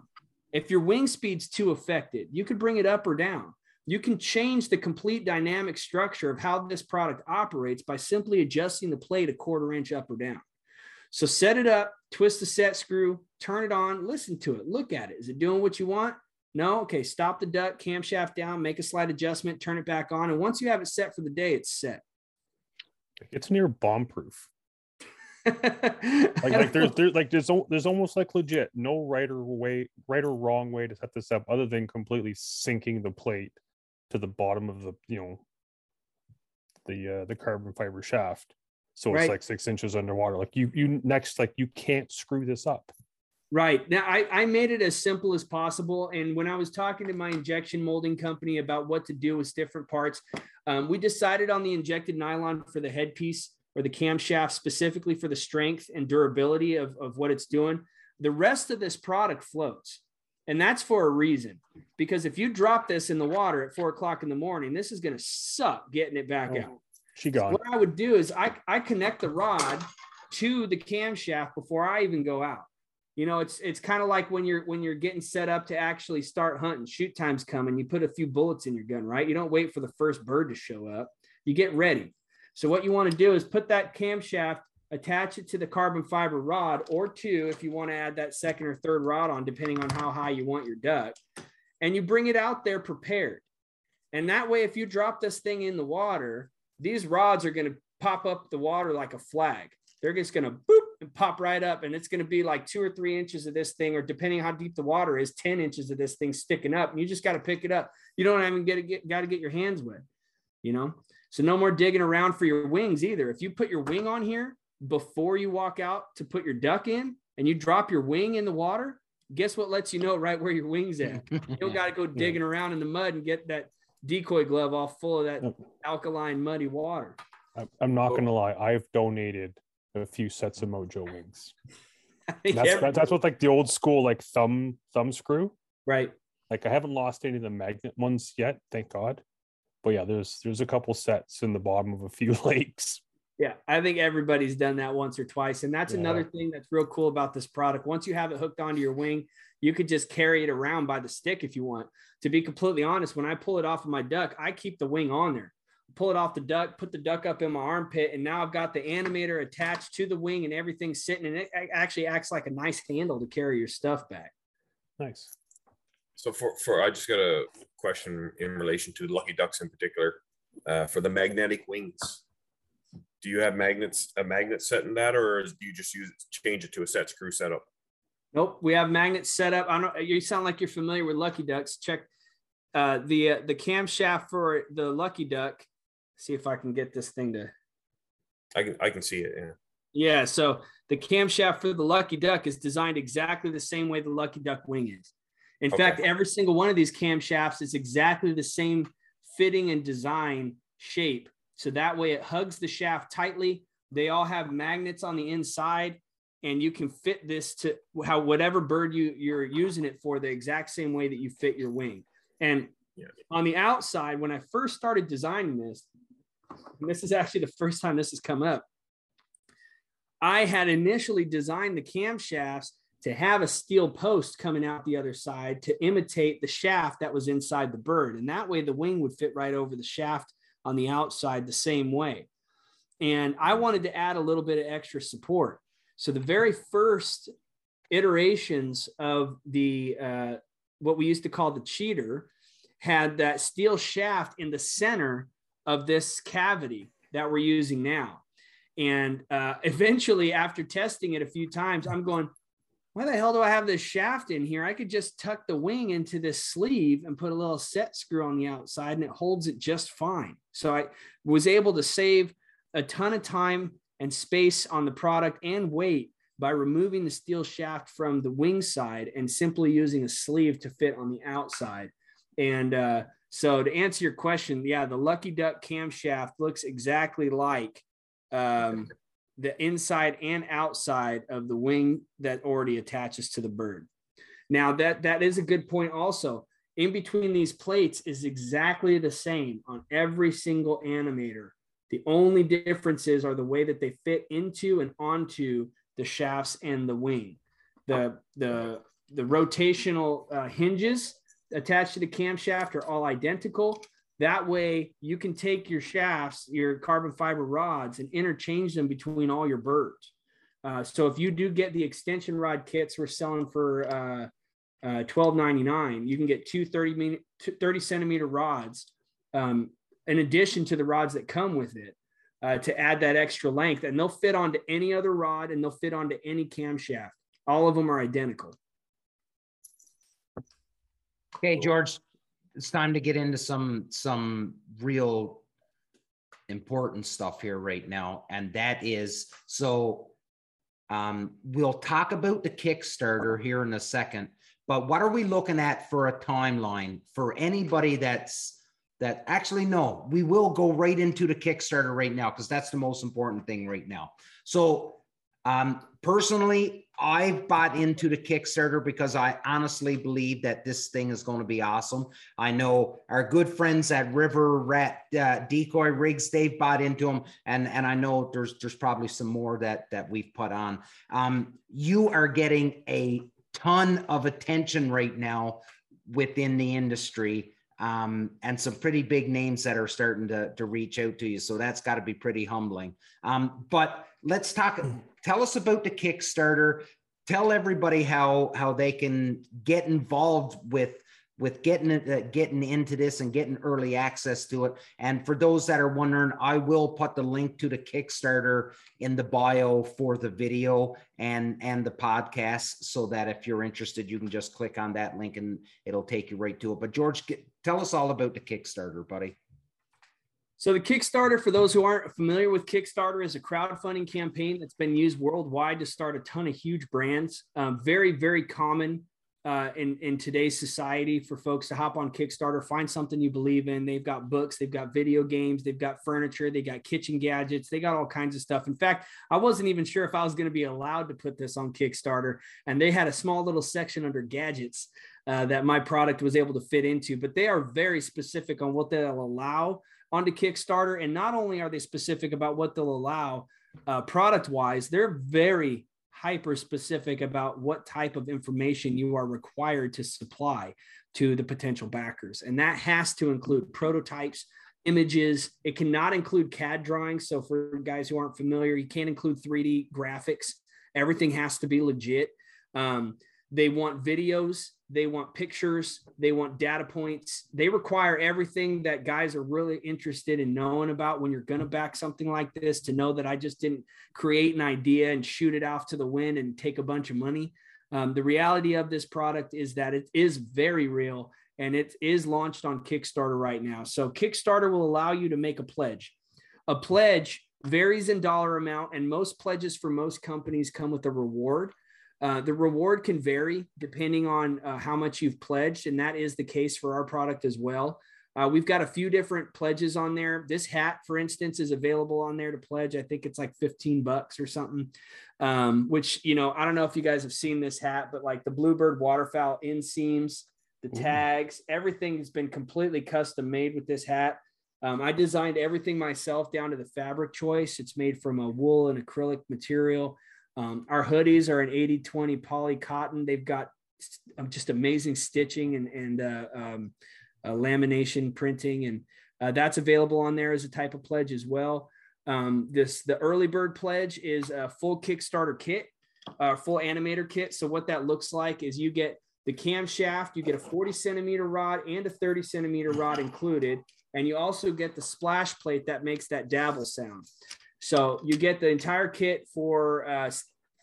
If your wing speed's too affected, you could bring it up or down. You can change the complete dynamic structure of how this product operates by simply adjusting the plate a quarter inch up or down. So set it up, twist the set screw, turn it on, listen to it, look at it. Is it doing what you want? No? Okay, stop the duck, camshaft down, make a slight adjustment, turn it back on. And once you have it set for the day, it's set. It's near bomb proof. Like, like there's there's like there's there's almost like legit no right or way right or wrong way to set this up other than completely sinking the plate to the bottom of the you know the uh, the carbon fiber shaft. So it's right. like six inches underwater. Like you you next like you can't screw this up. Right. Now I, I made it as simple as possible and when i was talking to my injection molding company about what to do with different parts um, we decided on the injected nylon for the headpiece or the camshaft specifically for the strength and durability of, of what it's doing. The rest of this product floats. And that's for a reason. Because if you drop this in the water at four o'clock in the morning, this is going to suck getting it back oh, out. She got so What I would do is I, I connect the rod to the camshaft before I even go out. You know, it's it's kind of like when you're when you're getting set up to actually start hunting. Shoot time's coming. You put a few bullets in your gun, right? You don't wait for the first bird to show up. You get ready. So what you want to do is put that camshaft, attach it to the carbon fiber rod or two if you want to add that second or third rod on, depending on how high you want your duck. And you bring it out there prepared. And that way, if you drop this thing in the water, these rods are going to pop up the water like a flag. They're just going to boop and pop right up. And it's going to be like two or three inches of this thing, or depending how deep the water is, 10 inches of this thing sticking up. And you just got to pick it up. You don't even get get, got to get your hands wet, you know? So no more digging around for your wings either. If you put your wing on here before you walk out to put your duck in and you drop your wing in the water, guess what lets you know right where your wing's at? You don't got to go digging around in the mud and get that decoy glove all full of that alkaline muddy water. I'm not going to lie. I've donated a few sets of Mojo wings. That's, that's what like the old school like thumb thumb screw. Right. Like I haven't lost any of the magnet ones yet, thank God but yeah, there's there's a couple sets in the bottom of a few lakes. Yeah, I think everybody's done that once or twice. And that's yeah. another thing that's real cool about this product. Once you have it hooked onto your wing, you could just carry it around by the stick if you want. To be completely honest, when I pull it off of my duck, I keep the wing on there. Pull it off the duck, put the duck up in my armpit, and now I've got the animator attached to the wing and everything sitting, and it actually acts like a nice handle to carry your stuff back. Nice. So for, for I just got a question in relation to Lucky Ducks in particular. Uh, for the magnetic wings, do you have magnets a magnet set in that, or do you just use change it to a set screw setup? Nope, we have magnets set up. I don't. You sound like you're familiar with Lucky Ducks. Check uh, the uh, the camshaft for the Lucky Duck. See if I can get this thing to. I can I can see it. Yeah. Yeah. So the camshaft for the Lucky Duck is designed exactly the same way the Lucky Duck wing is. In okay. fact, every single one of these camshafts is exactly the same fitting and design shape. So that way it hugs the shaft tightly. They all have magnets on the inside and you can fit this to how whatever bird you you're using it for the exact same way that you fit your wing. And yeah. on the outside, when I first started designing this, this is actually the first time this has come up. I had initially designed the camshafts to have a steel post coming out the other side to imitate the shaft that was inside the bird. And that way the wing would fit right over the shaft on the outside the same way. And I wanted to add a little bit of extra support. So the very first iterations of the uh, what we used to call the cheater had that steel shaft in the center of this cavity that we're using now. And uh, eventually, after testing it a few times, I'm going, why the hell do I have this shaft in here? I could just tuck the wing into this sleeve and put a little set screw on the outside and it holds it just fine. So I was able to save a ton of time and space on the product and weight by removing the steel shaft from the wing side and simply using a sleeve to fit on the outside. And uh, so to answer your question, yeah, the Lucky Duck camshaft looks exactly like um, the inside and outside of the wing that already attaches to the bird. Now that that is a good point also. In between these plates is exactly the same on every single animator. The only differences are the way that they fit into and onto the shafts and the wing. The the the rotational uh, hinges attached to the camshaft are all identical. That way, you can take your shafts, your carbon fiber rods, and interchange them between all your birds. Uh, so if you do get the extension rod kits we're selling for uh, uh, 12.99, you can get two 30, 30 centimeter rods um, in addition to the rods that come with it uh, to add that extra length. And they'll fit onto any other rod and they'll fit onto any camshaft. All of them are identical. Okay, George, it's time to get into some some real important stuff here right now, and that is so. Um, we'll talk about the Kickstarter here in a second, but what are we looking at for a timeline for anybody that's that actually no we will go right into the kickstarter right now because that's the most important thing right now so um, personally i've bought into the kickstarter because i honestly believe that this thing is going to be awesome. I know our good friends at river rat uh, decoy rigs they've bought into them and and i know there's there's probably some more that that we've put on. Um, you are getting a ton of attention right now within the industry um, and some pretty big names that are starting to, to reach out to you. So that's got to be pretty humbling. Um, but let's talk. Tell us about the Kickstarter. Tell everybody how how they can get involved with with getting uh, getting into this and getting early access to it. And for those that are wondering, I will put the link to the Kickstarter in the bio for the video and and the podcast, so that if you're interested, you can just click on that link and it'll take you right to it. But George, get, tell us all about the Kickstarter, buddy. So the Kickstarter, for those who aren't familiar with Kickstarter, is a crowdfunding campaign that's been used worldwide to start a ton of huge brands. Um, very, very common uh, in in today's society for folks to hop on Kickstarter, find something you believe in. They've got books, they've got video games, they've got furniture, they got kitchen gadgets, they got all kinds of stuff. In fact, I wasn't even sure if I was going to be allowed to put this on Kickstarter, and they had a small little section under gadgets uh, that my product was able to fit into. But they are very specific on what they'll allow onto Kickstarter, and not only are they specific about what they'll allow uh, product wise, they're very hyper specific about what type of information you are required to supply to the potential backers. And that has to include prototypes, images. It cannot include CAD drawings. So, for guys who aren't familiar, you can't include 3D graphics. Everything has to be legit. Um, they want videos, they want pictures, they want data points. They require everything that guys are really interested in knowing about when you're going to back something like this to know that I just didn't create an idea and shoot it off to the wind and take a bunch of money. Um, the reality of this product is that it is very real and it is launched on Kickstarter right now. So, Kickstarter will allow you to make a pledge. A pledge varies in dollar amount, and most pledges for most companies come with a reward. Uh, the reward can vary depending on uh, how much you've pledged, and that is the case for our product as well. Uh, we've got a few different pledges on there. This hat, for instance, is available on there to pledge. I think it's like 15 bucks or something. Um, which, you know, I don't know if you guys have seen this hat, but like the Bluebird waterfowl inseams, the tags, everything has been completely custom made with this hat. Um, I designed everything myself down to the fabric choice. It's made from a wool and acrylic material. Um, our hoodies are an 80 20 poly cotton. They've got um, just amazing stitching and, and uh, um, uh, lamination printing, and uh, that's available on there as a type of pledge as well. Um, this the early bird pledge is a full Kickstarter kit, uh, full animator kit. So what that looks like is you get the camshaft, you get a 40 centimeter rod and a 30 centimeter rod included, and you also get the splash plate that makes that dabble sound. So you get the entire kit for uh,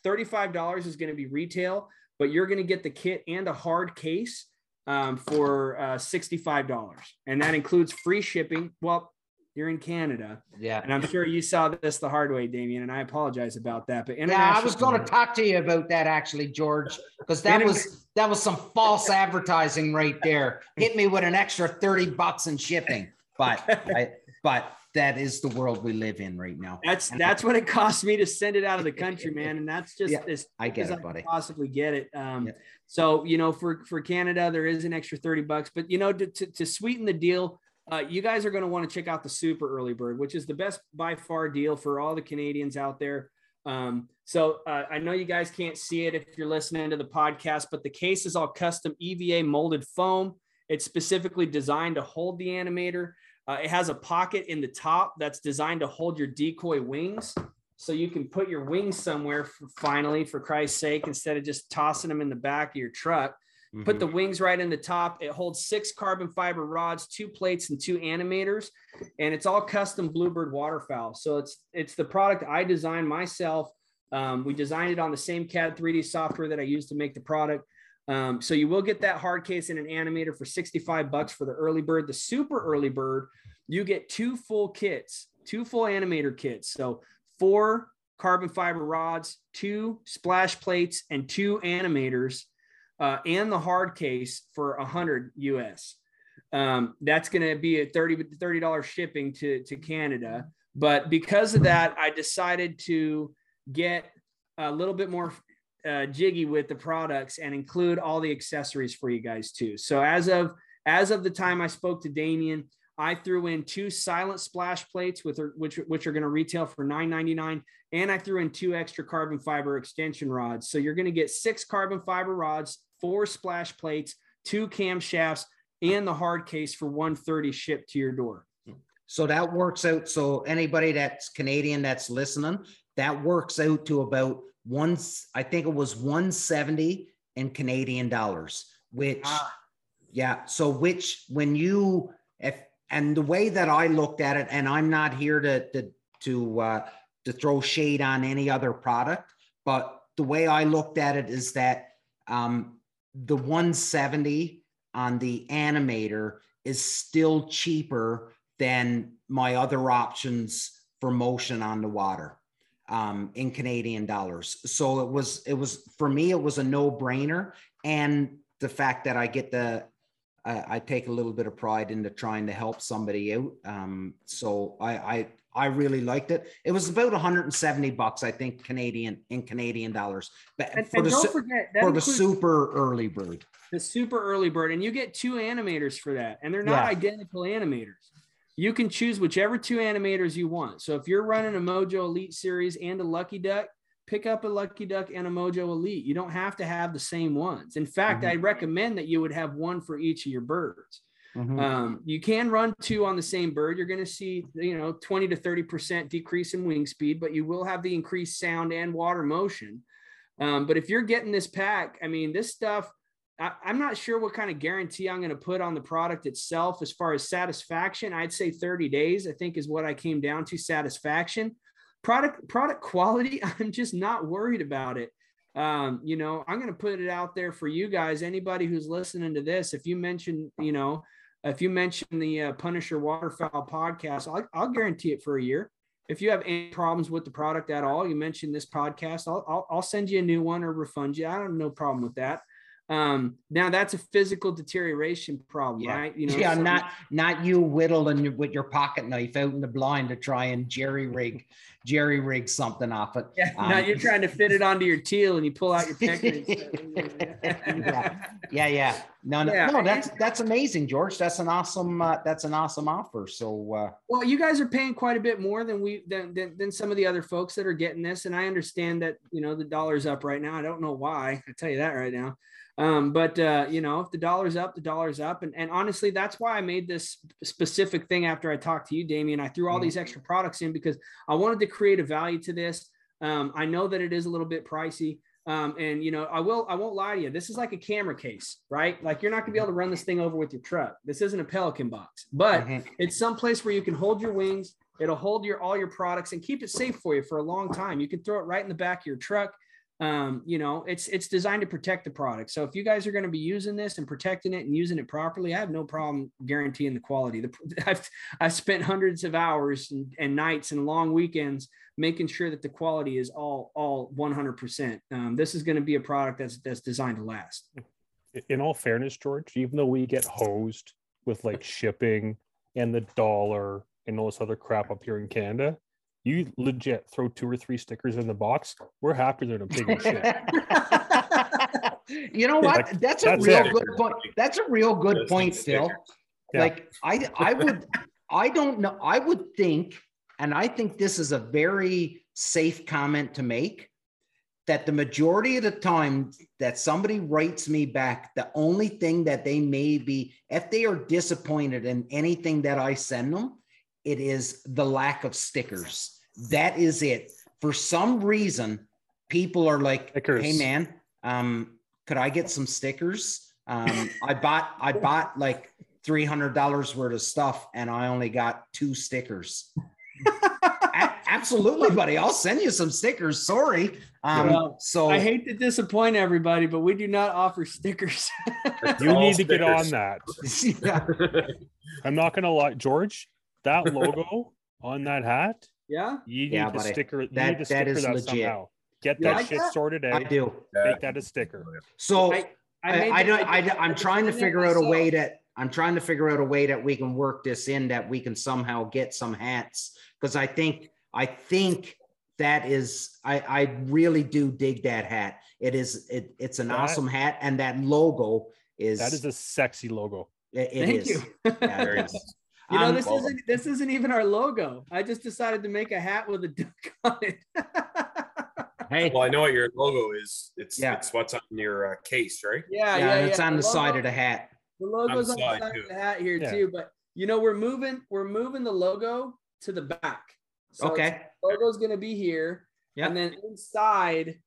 $35 is going to be retail, but you're going to get the kit and a hard case um, for uh, $65. And that includes free shipping. Well, you're in Canada. Yeah. And I'm sure you saw this the hard way, Damien, and I apologize about that. But Yeah, I was going to talk to you about that actually, George, because that was that was some false advertising right there. Hit me with an extra 30 bucks in shipping. But I but that is the world we live in right now. That's that's what it cost me to send it out of the country, man. And that's just Yeah, as I get as it, I buddy. possibly get it. Um, Yeah. so you know, for for Canada, there is an extra thirty bucks, but you know, to to, to sweeten the deal, uh, you guys are going to want to check out the Super Early Bird, which is the best by far deal for all the Canadians out there. Um, so uh, I know you guys can't see it if you're listening to the podcast, but the case is all custom EVA molded foam. It's specifically designed to hold the animator. Uh, it has a pocket in the top that's designed to hold your decoy wings. So you can put your wings somewhere for, finally, for Christ's sake, instead of just tossing them in the back of your truck. Put the wings right in the top. It holds six carbon fiber rods, two plates, and two animators, and it's all custom Bluebird waterfowl. So it's it's the product I designed myself. Um, we designed it on the same CAD 3D software that I used to make the product. Um, so you will get that hard case and an animator for 65 bucks for the early bird. The super early bird, you get two full kits, two full animator kits. So four carbon fiber rods, two splash plates, and two animators, uh, and the hard case for a hundred US. Um, that's going to be a 30 $30 shipping to, to Canada. But because of that, I decided to get a little bit more uh, jiggy with the products and include all the accessories for you guys too. So as of as of the time I spoke to Damien, I threw in two silent splash plates with which which are going to retail for $9.99, and I threw in two extra carbon fiber extension rods. So you're going to get six carbon fiber rods, four splash plates, two camshafts, and the hard case for 130 shipped to your door. So that works out. So anybody that's Canadian that's listening, that works out to about once, I think it was 170 in Canadian dollars, which, Ah. yeah. So which, when you, if, and the way that I looked at it, and I'm not here to, to, to, uh, to throw shade on any other product, but the way I looked at it is that, um, the 170 on the animator is still cheaper than my other options for motion on the water um, in Canadian dollars. So it was, it was, for me, it was a no brainer. And the fact that I get the, I, I take a little bit of pride into trying to help somebody out. Um, so I, I, I really liked it. It was about 170 bucks, I think, Canadian in Canadian dollars. But And, for and the don't forget that for the super early bird. the super early bird, and you get two animators for that, and they're not Yeah. identical animators. You can choose whichever two animators you want. So if you're running a Mojo Elite series and a Lucky Duck, pick up a Lucky Duck and a Mojo Elite. You don't have to have the same ones. In fact, Mhm. I recommend that you would have one for each of your birds. Mhm. Um, you can run two on the same bird. You're going to see, you know, 20 to 30% decrease in wing speed, but you will have the increased sound and water motion. Um, but if you're getting this pack, I mean, this stuff, I, I'm not sure what kind of guarantee I'm going to put on the product itself as far as satisfaction. I'd say 30 days, I think, is what I came down to satisfaction. Product product quality, I'm just not worried about it. Um, you know, I'm going to put it out there for you guys. Anybody who's listening to this, if you mention, you know, if you mention the uh, Punisher Waterfowl podcast, I'll, I'll guarantee it for a year. If you have any problems with the product at all, you mention this podcast, I'll, I'll, I'll send you a new one or refund you. I don't have no problem with that. Um, now that's a physical deterioration problem, Yeah. right? You know, yeah, so- not not you whittling with your pocket knife out in the blind to try and jerry rig, jerry rig something off it. Yeah, Um, now you're trying to fit it onto your teal and you pull out your pecker. yeah, yeah, yeah. No, no, Yeah. no. That's that's amazing, George. That's an awesome. Uh, that's an awesome offer. So uh, Well, you guys are paying quite a bit more than we than, than than some of the other folks that are getting this, and I understand that you know the dollar's up right now. I don't know why. I tell you that right now. Um, but uh, you know, if the dollar's up, the dollar's up, and and honestly, that's why I made this specific thing after I talked to you, Damien. I threw all Mhm. these extra products in because I wanted to create a value to this. Um, I know that it is a little bit pricey. Um, and you know, I will, I won't lie to you. This is like a camera case, right? Like you're not gonna be able to run this thing over with your truck. This isn't a Pelican box, but mhm. it's someplace where you can hold your wings. It'll hold your all your products and keep it safe for you for a long time. You can throw it right in the back of your truck. Um, you know, it's it's designed to protect the product. So if you guys are going to be using this and protecting it and using it properly, I have no problem guaranteeing the quality. The, I've I've spent hundreds of hours and, and nights and long weekends making sure that the quality is all all 100%. Um, this is going to be a product that's that's designed to last. In all fairness, George, even though we get hosed with like shipping and the dollar and all this other crap up here in Canada, you legit throw two or three stickers in the box. We're happier than a pig in shit. you know what? Like, that's a that's real it. good point. That's a real good Those point, things Phil. Yeah. Like I, I would, I don't know. I would think, and I think this is a very safe comment to make, that the majority of the time that somebody writes me back, the only thing that they may be, if they are disappointed in anything that I send them, it is the lack of stickers. That is it. For some reason, people are like, Stickers. "Hey, man, um, could I get some stickers?" Um, I bought, I bought like three hundred dollars worth of stuff, and I only got two stickers. A- absolutely, buddy. I'll send you some stickers. Sorry. Um, Well, so I hate to disappoint everybody, but we do not offer stickers. You all need to get on that. yeah. I'm not gonna lie, George. That logo on that hat, yeah. you need Yeah, to buddy. sticker. You That- need to sticker is that legit. somehow. Get You that like shit that? sorted out. I do. Make that a sticker. Oh, so I, I, made I, the- don't. I, did- I'm trying to figure out a way that I'm trying to figure out a way that we can work this in that we can somehow get some hats because I think I think that is I I really do dig that hat. It is it it's an That- awesome hat and that logo is That is a sexy logo. it, it Thank is. you. Yeah, it Very is. Nice. You know, Um, this well- isn't this isn't even our logo. I just decided to make a hat with a duck on it. hey, Well, I know what your logo is. It's Yeah. it's what's on your uh, case, right? yeah, yeah, yeah, it's yeah. on the side logo- of the hat. The logo's on the side, side too. of the hat here Yeah. too. But you know, we're moving we're moving the logo to the back. So it's- Okay. logo's gonna be here. Yeah. And then inside,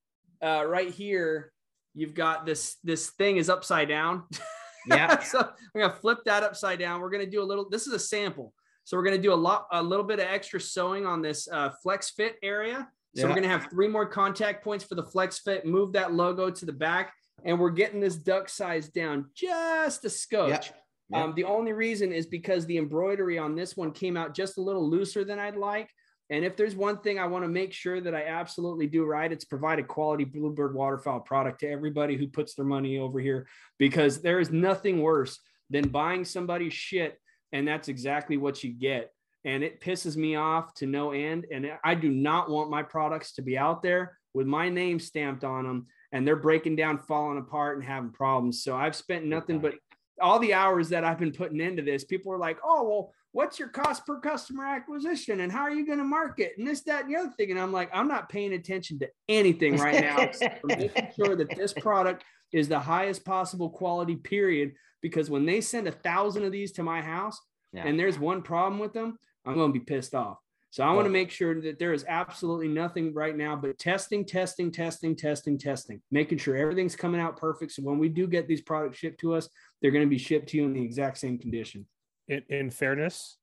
uh, right here, you've got this this thing is upside down. Yeah. so we're gonna flip that upside down. We're gonna do a little. This is a sample. So we're gonna do a lot, a little bit of extra sewing on this uh, flex fit area. So Yeah. we're gonna have three more contact points for the flex fit. Move that logo to the back, and we're getting this duck size down just a scotch. Um, the only reason is because the embroidery on this one came out just a little looser than I'd like. And if there's one thing I want to make sure that I absolutely do right, it's provide a quality Bluebird waterfowl product to everybody who puts their money over here, because there is nothing worse than buying somebody's shit, and that's exactly what you get. And it pisses me off to no end. And I do not want my products to be out there with my name stamped on them, and they're breaking down, falling apart, and having problems. So I've spent nothing but all the hours that I've been putting into this, people are like, oh, well, what's your cost per customer acquisition? And how are you going to market? And this, that, and the other thing. And I'm like, I'm not paying attention to anything right now. except for making sure that this product is the highest possible quality, period. Because when they send a thousand of these to my house Yeah. and there's one problem with them, I'm going to be pissed off. So I want to make sure that there is absolutely nothing right now but testing, testing, testing, testing, testing, making sure everything's coming out perfect. So when we do get these products shipped to us, they're going to be shipped to you in the exact same condition. In, in fairness,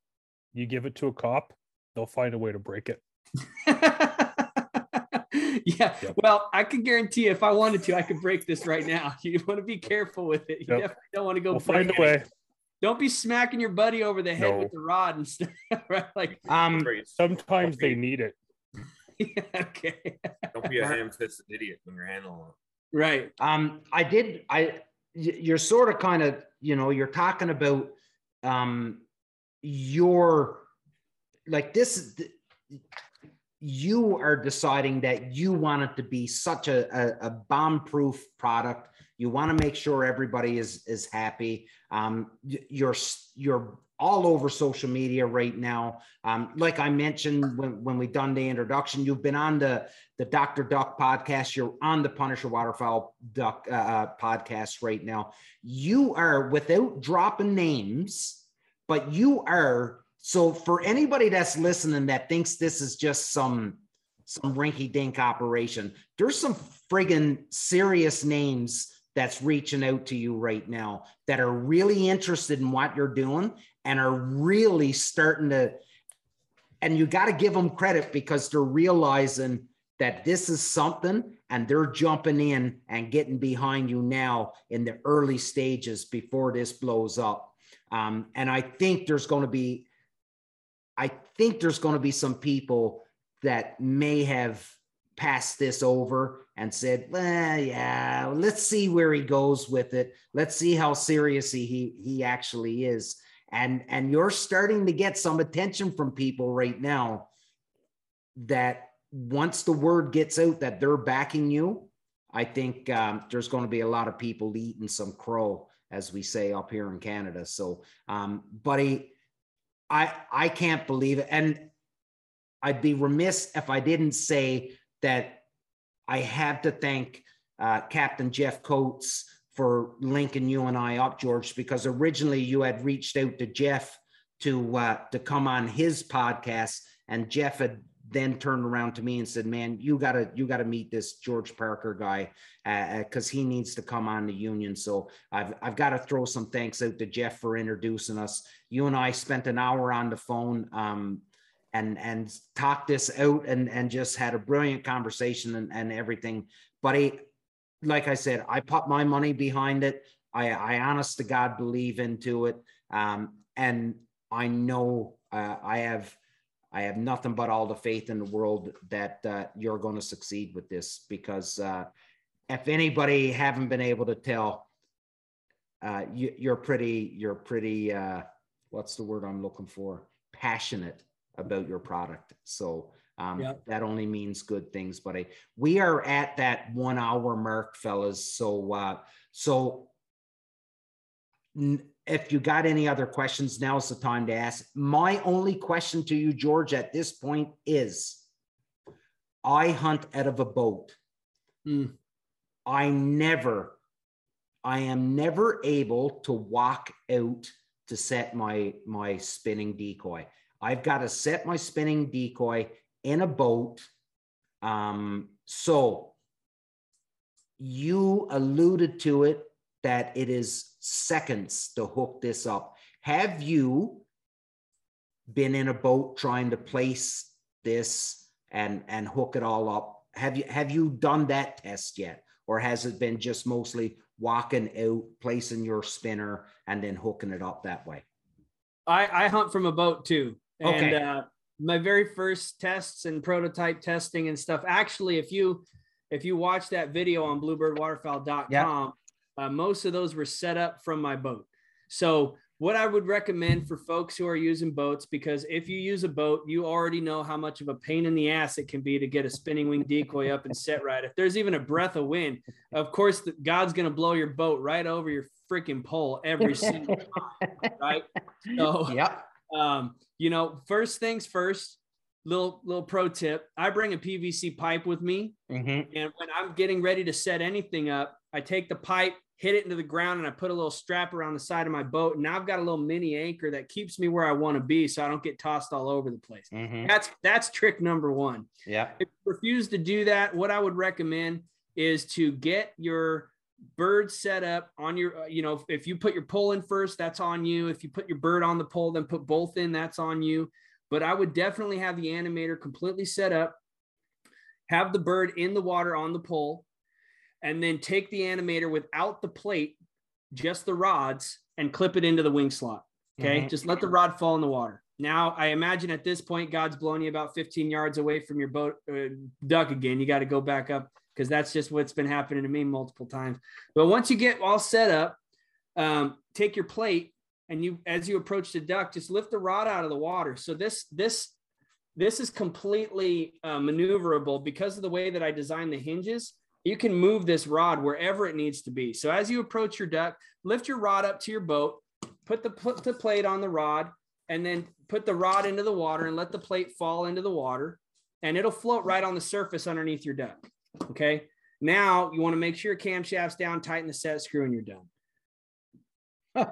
you give it to a cop, they'll find a way to break it. yeah. Yep. Well, I can guarantee if I wanted to, I could break this right now. You want to be careful with it. You Yep. definitely don't want to go We'll find a break it. way. Don't be smacking your buddy over the head No. with the rod and stuff. right? Like, Um, Great. Sometimes they need it. yeah, okay. Don't be a ham-fisted idiot when you're handling it. Right. Um, I did. I you're sort of kind of you know you're talking about um your like this. is the- You are deciding that you want it to be such a, a, a bomb-proof product. You want to make sure everybody is is happy. Um, you're you're all over social media right now. Um, like I mentioned when when we done the introduction, you've been on the the Dr. Duck podcast. You're on the Punisher Waterfowl Duck uh, uh, podcast right now. You are without dropping names, but you are. So for anybody that's listening that thinks this is just some some rinky dink operation, there's some friggin' serious names that's reaching out to you right now that are really interested in what you're doing and are really starting to and you got to give them credit because they're realizing that this is something and they're jumping in and getting behind you now in the early stages before this blows up. Um, and I think there's going to be, I think there's going to be some people that may have passed this over and said, well, yeah, let's see where he goes with it. Let's see how serious he he actually is. And and you're starting to get some attention from people right now that once the word gets out that they're backing you, I think um, there's going to be a lot of people eating some crow, as we say up here in Canada. So, um, buddy, I I can't believe it, and I'd be remiss if I didn't say that I have to thank uh, Captain Jeff Coates for linking you and I up, George, because originally you had reached out to Jeff to uh, to come on his podcast, and Jeff had then turned around to me and said, "Man, you gotta you gotta meet this George Parker guy because uh, uh he needs to come on the Union." So I've I've got to throw some thanks out to Jeff for introducing us. You and I spent an hour on the phone. Um, and and talked this out and and just had a brilliant conversation and, and everything. But I, like I said, I put my money behind it. I, I honest to God believe into it. Um, and I know uh, I have I have nothing but all the faith in the world that uh, you're going to succeed with this because uh, if anybody haven't been able to tell, uh, you, are pretty you're pretty uh, what's the word I'm looking for passionate about your product. So um, yep. that only means good things. But I, we are at that one hour mark, fellas. So uh, so if you got any other questions, now's the time to ask. My only question to you, George, at this point is I hunt out of a boat. Mm. I never, I am never able to walk out to set my my spinning decoy. I've got to set my spinning decoy in a boat. Um, so you alluded to it that it is seconds to hook this up. Have you been in a boat trying to place this and and hook it all up? Have you have you done that test yet, or has it been just mostly walking out, placing your spinner, and then hooking it up that way? I, I hunt from a boat too. And okay. uh, my very first tests and prototype testing and stuff. Actually, if you if you watch that video on bluebirdwaterfowl.com, yep. Uh, most of those were set up from my boat. So what I would recommend for folks who are using boats, because if you use a boat, you already know how much of a pain in the ass it can be to get a spinning wing decoy up and set right. If there's even a breath of wind, of course, the, God's going to blow your boat right over your freaking pole every single time, right? So, yep. Um, you know, first things first, little little pro tip. I bring a PVC pipe with me, mm-hmm. and when I'm getting ready to set anything up, I take the pipe, hit it into the ground, and I put a little strap around the side of my boat. And now I've got a little mini anchor that keeps me where I want to be, so I don't get tossed all over the place. Mm-hmm. That's that's trick number one. Yeah. If you refuse to do that, what I would recommend is to get your bird set up on your uh, you know if you put your pole in first that's on you if you put your bird on the pole then put both in that's on you but i would definitely have the animator completely set up have the bird in the water on the pole and then take the animator without the plate just the rods and clip it into the wing slot okay mm-hmm. just let the rod fall in the water now i imagine at this point god's blown you about 15 yards away from your boat uh, duck again you got to go back up because that's just what's been happening to me multiple times. But once you get all set up, um, take your plate and you, as you approach the duck, just lift the rod out of the water. So this, this, this is completely uh, maneuverable because of the way that I designed the hinges. You can move this rod wherever it needs to be. So as you approach your duck, lift your rod up to your boat, put the, put the plate on the rod, and then put the rod into the water and let the plate fall into the water and it'll float right on the surface underneath your duck. Okay. Now you want to make sure your camshaft's down, tighten the set screw, and you're done.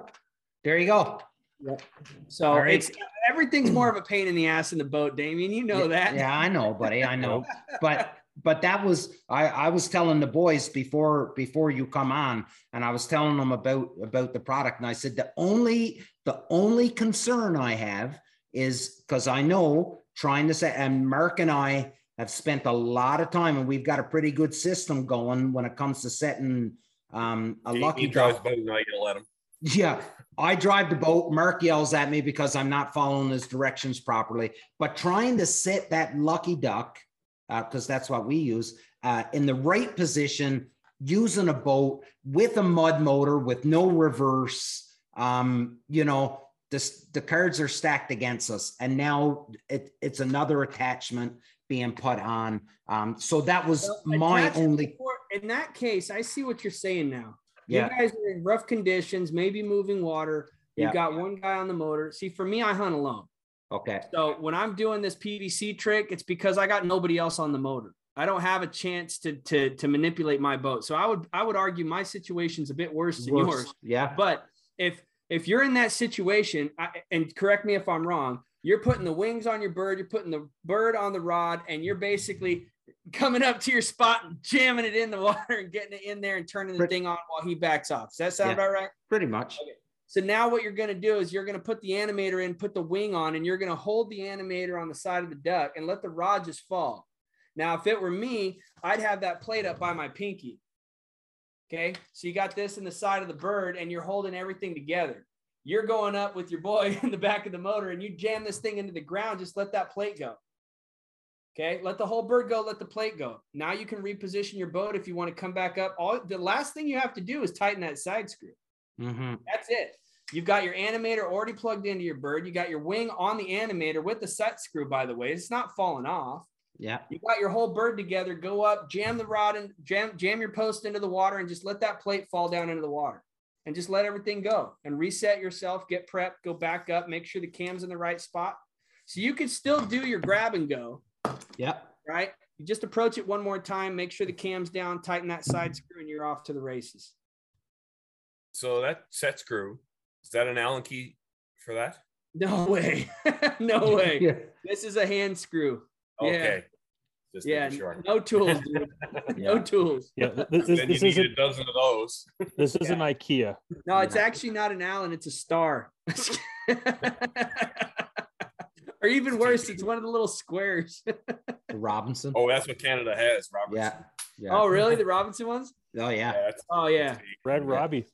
there you go. Yep. So right. it's everything's more of a pain in the ass in the boat, Damien. You know that. Yeah, I know, buddy. I know. but but that was I, I was telling the boys before before you come on, and I was telling them about about the product, and I said the only the only concern I have is because I know trying to say, and Mark and I have spent a lot of time, and we've got a pretty good system going when it comes to setting um, a He- lucky he drives duck. boat and I yell at him. Yeah, I drive the boat. Mark yells at me because I'm not following his directions properly. But trying to set that lucky duck, because that's what we use, uh, in the right position, using a boat with a mud motor with no reverse. Um, you know, this, the cards are stacked against us, and now it, it's another attachment being put on. Um, so that was Well, my only. before- In that case, I see what you're saying now. Yeah. You guys are in rough conditions, maybe moving water. You've Yeah. got one guy on the motor. See, for me, I hunt alone. Okay. So when I'm doing this PVC trick, it's because I got nobody else on the motor. I don't have a chance to to to manipulate my boat. So I would I would argue my situation's a bit worse than Worse. yours. Yeah. But if if you're in that situation, I, and correct me if I'm wrong, you're putting the wings on your bird, you're putting the bird on the rod, and you're basically coming up to your spot and jamming it in the water and getting it in there and turning the Pretty- thing on while he backs off. Does that sound Yeah. about right? Pretty much. So now what you're going to do is you're going to put the animator in, put the wing on, and you're going to hold the animator on the side of the duck and let the rod just fall. Now, if it were me, I'd have that plate up by my pinky. Okay. So you got this in the side of the bird and you're holding everything together. You're going up with your boy in the back of the motor and you jam this thing into the ground. Just let that plate go. Okay. Let the whole bird go. Let the plate go. Now you can reposition your boat if you want to come back up. All the last thing you have to do is tighten that side screw. Hmm That's it. You've got your animator already plugged into your bird. You got your wing on the animator with the set screw, by the way. It's not falling off. Yeah. You got your whole bird together. Go up, jam the rod and jam, jam your post into the water and just let that plate fall down into the water and just let everything go and reset yourself, get prepped, go back up, make sure the cam's in the right spot. So you can still do your grab and go, Yep. right? You just approach it one more time, make sure the cam's down, tighten that side screw, and you're off to the races. So that set screw, is that an Allen key for that? No way. no way. Yeah. This is a hand screw. Yeah. Okay. Just Yeah, making sure. no tools, dude. no tools. Yeah, th- this, Then this you need a isn't dozen of those. this isn't IKEA. No, it's Yeah. actually not an Allen, it's a star. or even worse, it's one of the little squares. Robinson. Oh, that's what Canada has, Robinson. yeah. Yeah. oh, really? The Robinson ones? Oh yeah. that's, Oh, yeah. Red Yeah. Robbie.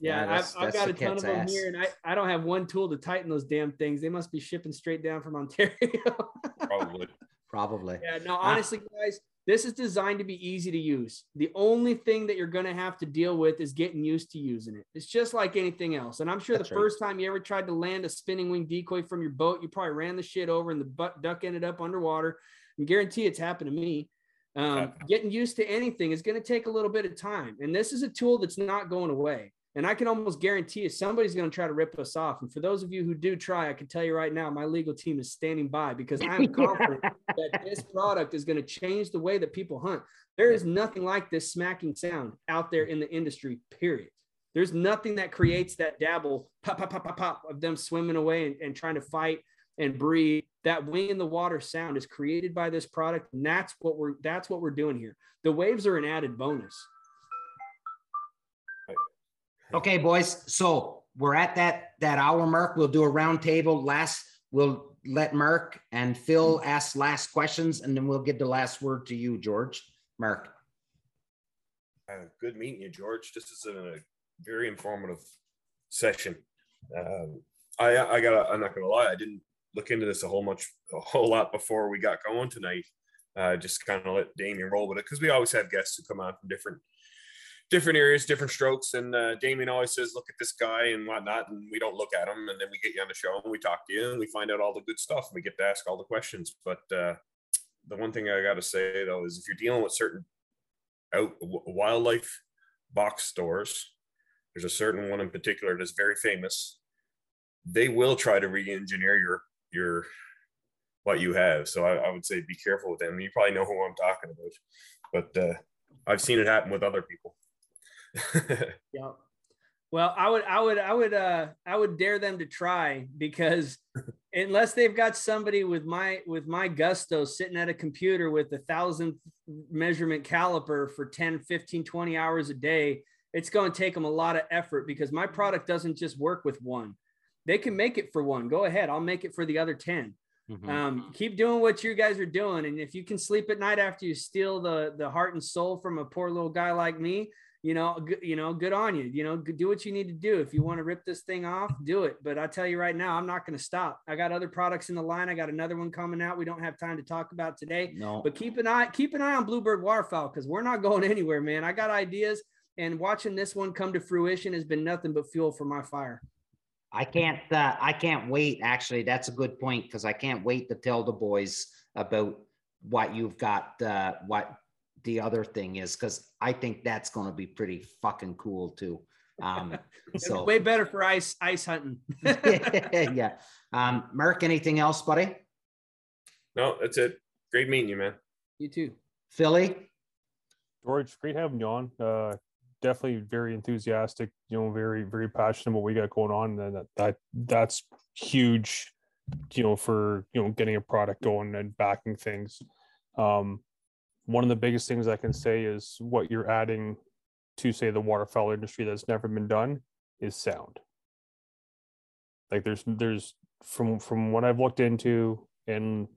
Yeah, Yeah, I've, I've got a ton of them ass. here, and I, I don't have one tool to tighten those damn things. They must be shipping straight down from Ontario. probably. Probably. Yeah, no, Ah. honestly, guys, this is designed to be easy to use. The only thing that you're going to have to deal with is getting used to using it. It's just like anything else. And I'm sure That's the right. first time you ever tried to land a spinning wing decoy from your boat, you probably ran the shit over and the butt duck ended up underwater. And guarantee it's happened to me. Um, Yeah. getting used to anything is going to take a little bit of time. And this is a tool that's not going away. And I can almost guarantee you somebody's going to try to rip us off. And for those of you who do try, I can tell you right now, my legal team is standing by because I'm confident that this product is going to change the way that people hunt. There is nothing like this smacking sound out there in the industry, period. There's nothing that creates that dabble pop, pop, pop, pop, pop of them swimming away and, and trying to fight and breathe. That wing in the water sound is created by this product. And that's what we're that's what we're doing here. The waves are an added bonus. Okay, boys. So we're at that that hour mark. We'll do a round table. Last, we'll let Mark and Phil ask last questions, and then we'll give the last word to you, George. Mark. Uh, good meeting you, George. This is a very informative session. Um, I I got I'm not gonna lie, I didn't look into this a whole much a whole lot before we got going tonight. Uh, just kind of let Damien roll with it because we always have guests who come on from different different areas, different strokes, and uh, Damien always says, "Look at this guy" and whatnot, and we don't look at him, and then we get you on the show and we talk to you and we find out all the good stuff and we get to ask all the questions. But uh, the one thing I got to say though is if you're dealing with certain out wildlife box stores. There's a certain one in particular that's very famous. They will try to re-engineer your your what you have. So I, I would say be careful with them. You probably know who I'm talking about, but uh, I've seen it happen with other people. Yeah. Well, I would, I would, I would, uh, I would dare them to try because unless they've got somebody with my with my gusto sitting at a computer with a thousand measurement caliper for 10, 15, 20 hours a day, it's going to take them a lot of effort because my product doesn't just work with one. They can make it for one. Go ahead. I'll make it for the other 10. Mhm. Um, keep doing what you guys are doing, and if you can sleep at night after you steal the the heart and soul from a poor little guy like me, you know, you know, good on you. You know, do what you need to do. If you want to rip this thing off, do it. But I tell you right now, I'm not going to stop. I got other products in the line. I got another one coming out. We don't have time to talk about today, no, but keep an eye keep an eye on Bluebird Waterfowl because we're not going anywhere, man. I got ideas, and watching this one come to fruition has been nothing but fuel for my fire. I can't. Uh, I can't wait. Actually, that's a good point because I can't wait to tell the boys about what you've got. Uh, what the other thing is because I think that's going to be pretty fucking cool too. Um, so way better for ice ice hunting. yeah. Um, Mark, anything else, buddy? No, that's it. Great meeting you, man. you too. Philly? George, great having you on. Uh, definitely very enthusiastic. You know, very very passionate what we got going on, and that, that that's huge. You know, for you know getting a product going and backing things. Um, one of the biggest things I can say is what you're adding to say the waterfowl industry that's never been done is sound. Like there's there's from from what I've looked into and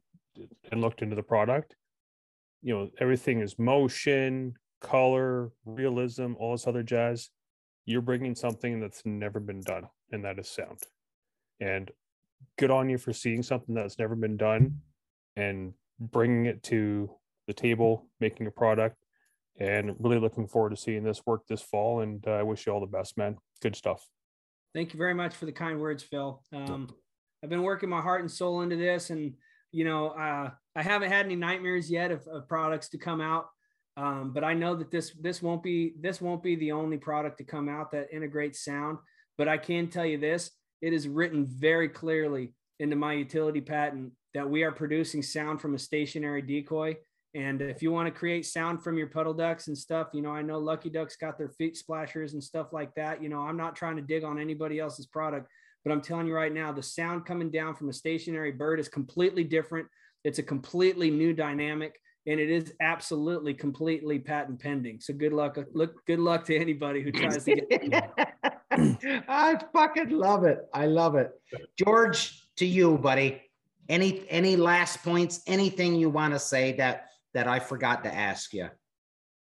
and looked into the product, you know everything is motion color realism all this other jazz you're bringing something that's never been done and that is sound and good on you for seeing something that's never been done and bringing it to the table making a product and really looking forward to seeing this work this fall and uh, i wish you all the best man good stuff Thank you very much for the kind words, Phil. Um, I've been working my heart and soul into this, and you know, uh, I haven't had any nightmares yet of, of products to come out. Um, but I know that this this won't be this won't be the only product to come out that integrates sound. But I can tell you this: it is written very clearly into my utility patent that we are producing sound from a stationary decoy. And if you want to create sound from your puddle ducks and stuff, you know, I know Lucky Ducks got their feet splashers and stuff like that. You know, I'm not trying to dig on anybody else's product, but I'm telling you right now, the sound coming down from a stationary bird is completely different. It's a completely new dynamic, and it is absolutely completely patent pending. So good luck, look, good luck to anybody who tries to get. I fucking love it. I love it. George, to you, buddy. Any any last points? Anything you want to say that that I forgot to ask you?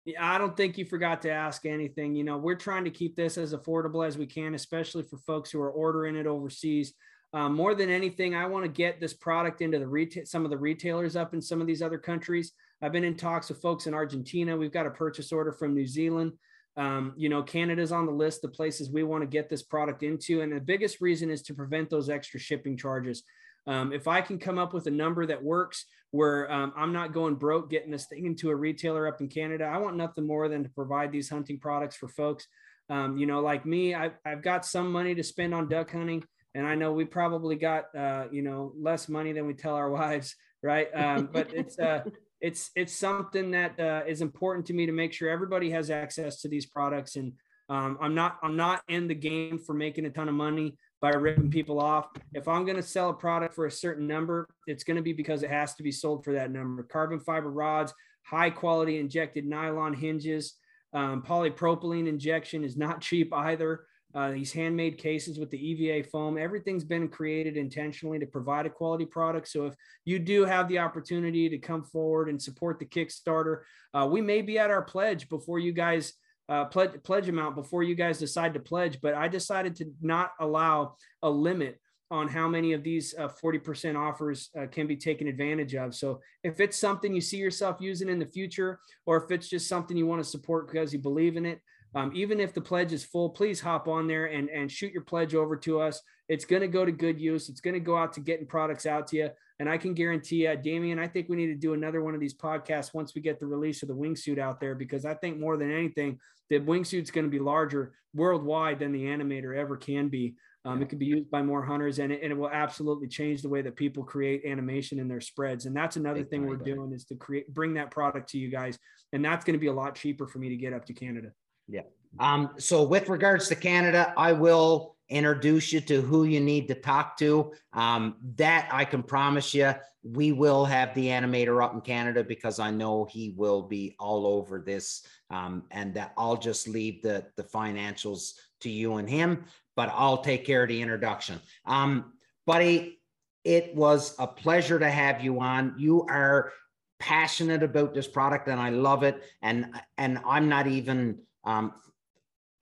Yeah, I don't think you forgot to ask anything. You know, we're trying to keep this as affordable as we can, especially for folks who are ordering it overseas. Um, more than anything, I want to get this product into the retail, some of the retailers up in some of these other countries. I've been in talks with folks in Argentina. We've got a purchase order from New Zealand. Um, you know, Canada's on the list the places we want to get this product into. And the biggest reason is to prevent those extra shipping charges. Um, if I can come up with a number that works where um, I'm not going broke getting this thing into a retailer up in Canada, I want nothing more than to provide these hunting products for folks. Um, you know, like me, I've, I've got some money to spend on duck hunting. And I know we probably got, uh, you know, less money than we tell our wives, right? Um, but it's, uh, it's, it's something that uh, is important to me to make sure everybody has access to these products. And um, I'm not, I'm not in the game for making a ton of money by ripping people off. If I'm going to sell a product for a certain number, it's going to be because it has to be sold for that number. Carbon fiber rods, high quality injected nylon hinges, um, polypropylene injection is not cheap either. Uh, these handmade cases with the EVA foam, everything's been created intentionally to provide a quality product. So if you do have the opportunity to come forward and support the Kickstarter, uh, we may be at our pledge before you guys uh, pledge, pledge amount before you guys decide to pledge. But I decided to not allow a limit on how many of these uh, 40% offers uh, can be taken advantage of. So if it's something you see yourself using in the future, or if it's just something you want to support because you believe in it, um, even if the pledge is full, please hop on there and, and shoot your pledge over to us. It's going to go to good use. It's going to go out to getting products out to you. And I can guarantee you, Damien, I think we need to do another one of these podcasts once we get the release of the wingsuit out there, because I think more than anything, the wingsuit's going to be larger worldwide than the animator ever can be. Um, it can be used by more hunters and it, and it will absolutely change the way that people create animation in their spreads. And that's another thing we're doing is to create, bring that product to you guys. And that's going to be a lot cheaper for me to get up to Canada. Yeah. Um, so with regards to Canada, I will introduce you to who you need to talk to. Um, that I can promise you, we will have the animator up in Canada because I know he will be all over this. Um, and that I'll just leave the the financials to you and him, but I'll take care of the introduction. Um, buddy, it was a pleasure to have you on. You are passionate about this product and I love it. And and I'm not even um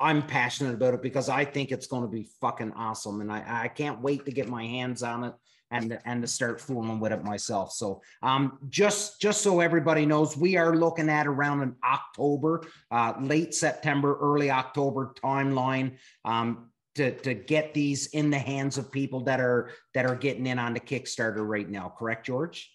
I'm passionate about it because I think it's going to be fucking awesome. And I, I can't wait to get my hands on it and and to start fooling with it myself. So um, just just so everybody knows, we are looking at around in October, uh, late September, early October timeline. Um, to, to get these in the hands of people that are that are getting in on the Kickstarter right now, correct, George?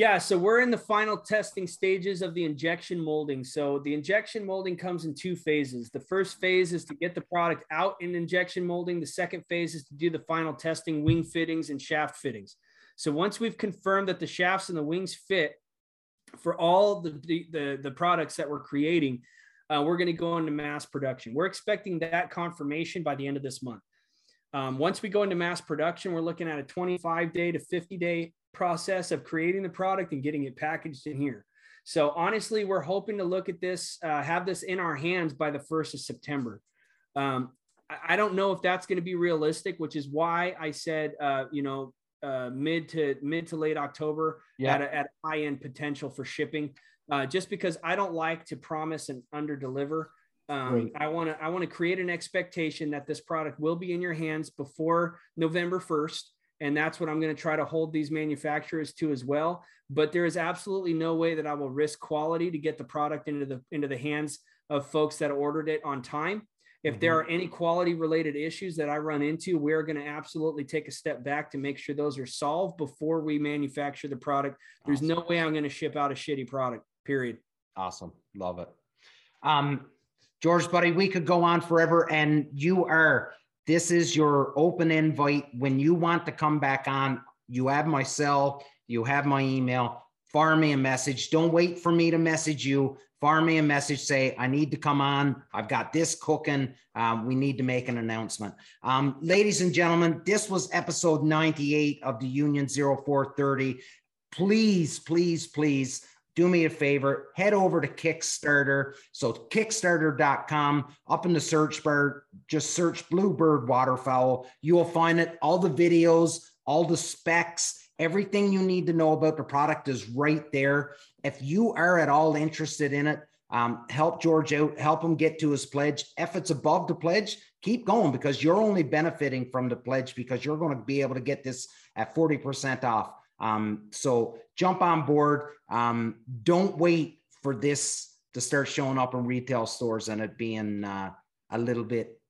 Yeah, so we're in the final testing stages of the injection molding. So the injection molding comes in two phases. The first phase is to get the product out in injection molding. The second phase is to do the final testing, wing fittings and shaft fittings. So once we've confirmed that the shafts and the wings fit for all the the, the, the products that we're creating, uh, we're going to go into mass production. We're expecting that confirmation by the end of this month. Um, once we go into mass production, we're looking at a 25 day to 50 day process of creating the product and getting it packaged in here. So honestly, we're hoping to look at this, uh, have this in our hands by the first of September. Um, I, I don't know if that's going to be realistic, which is why I said, uh, you know, uh, mid to mid to late October yeah. at, a, at high end potential for shipping. Uh, just because I don't like to promise and under deliver. Um, I want to I want to create an expectation that this product will be in your hands before November first and that's what I'm going to try to hold these manufacturers to as well. But there is absolutely no way that I will risk quality to get the product into the into the hands of folks that ordered it on time. If mm-hmm. there are any quality related issues that I run into, we're going to absolutely take a step back to make sure those are solved before we manufacture the product. There's awesome. no way I'm going to ship out a shitty product. Period. Awesome, love it. Um, George, buddy, we could go on forever, and you are this is your open invite. When you want to come back on, you have my cell, you have my email. Fire me a message. Don't wait for me to message you. Fire me a message. Say, I need to come on. I've got this cooking. Um, we need to make an announcement. Um, ladies and gentlemen, this was episode 98 of the Union 0430. Please, please, please do me a favor, head over to Kickstarter. So kickstarter.com, up in the search bar, just search Bluebird Waterfowl. You will find it. All the videos, all the specs, everything you need to know about the product is right there. If you are at all interested in it, um, help George out, help him get to his pledge. If it's above the pledge, keep going because you're only benefiting from the pledge because you're going to be able to get this at 40% off. Um, so jump on board. Um, don't wait for this to start showing up in retail stores and it being uh, a little bit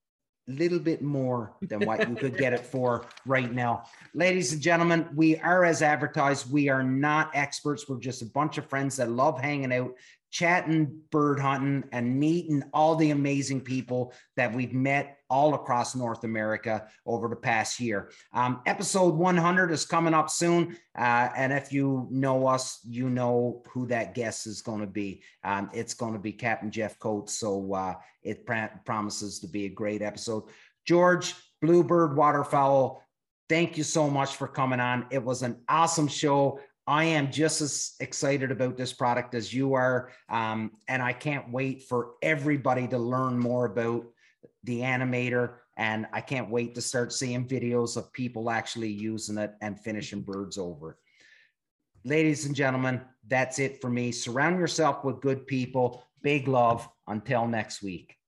little bit more than what you could get it for right now. Ladies and gentlemen, we are as advertised. We are not experts. We're just a bunch of friends that love hanging out, chatting, bird hunting, and meeting all the amazing people that we've met all across North America over the past year. Um, episode 100 is coming up soon. Uh, and if you know us, you know who that guest is going to be. Um, it's going to be Captain Jeff Coates. So uh, it pr- promises to be a great episode. George, Bluebird Waterfowl, thank you so much for coming on. It was an awesome show. I am just as excited about this product as you are. Um, and I can't wait for everybody to learn more about the animator. And I can't wait to start seeing videos of people actually using it and finishing birds over. Ladies and gentlemen, that's it for me. Surround yourself with good people. Big love. Until next week.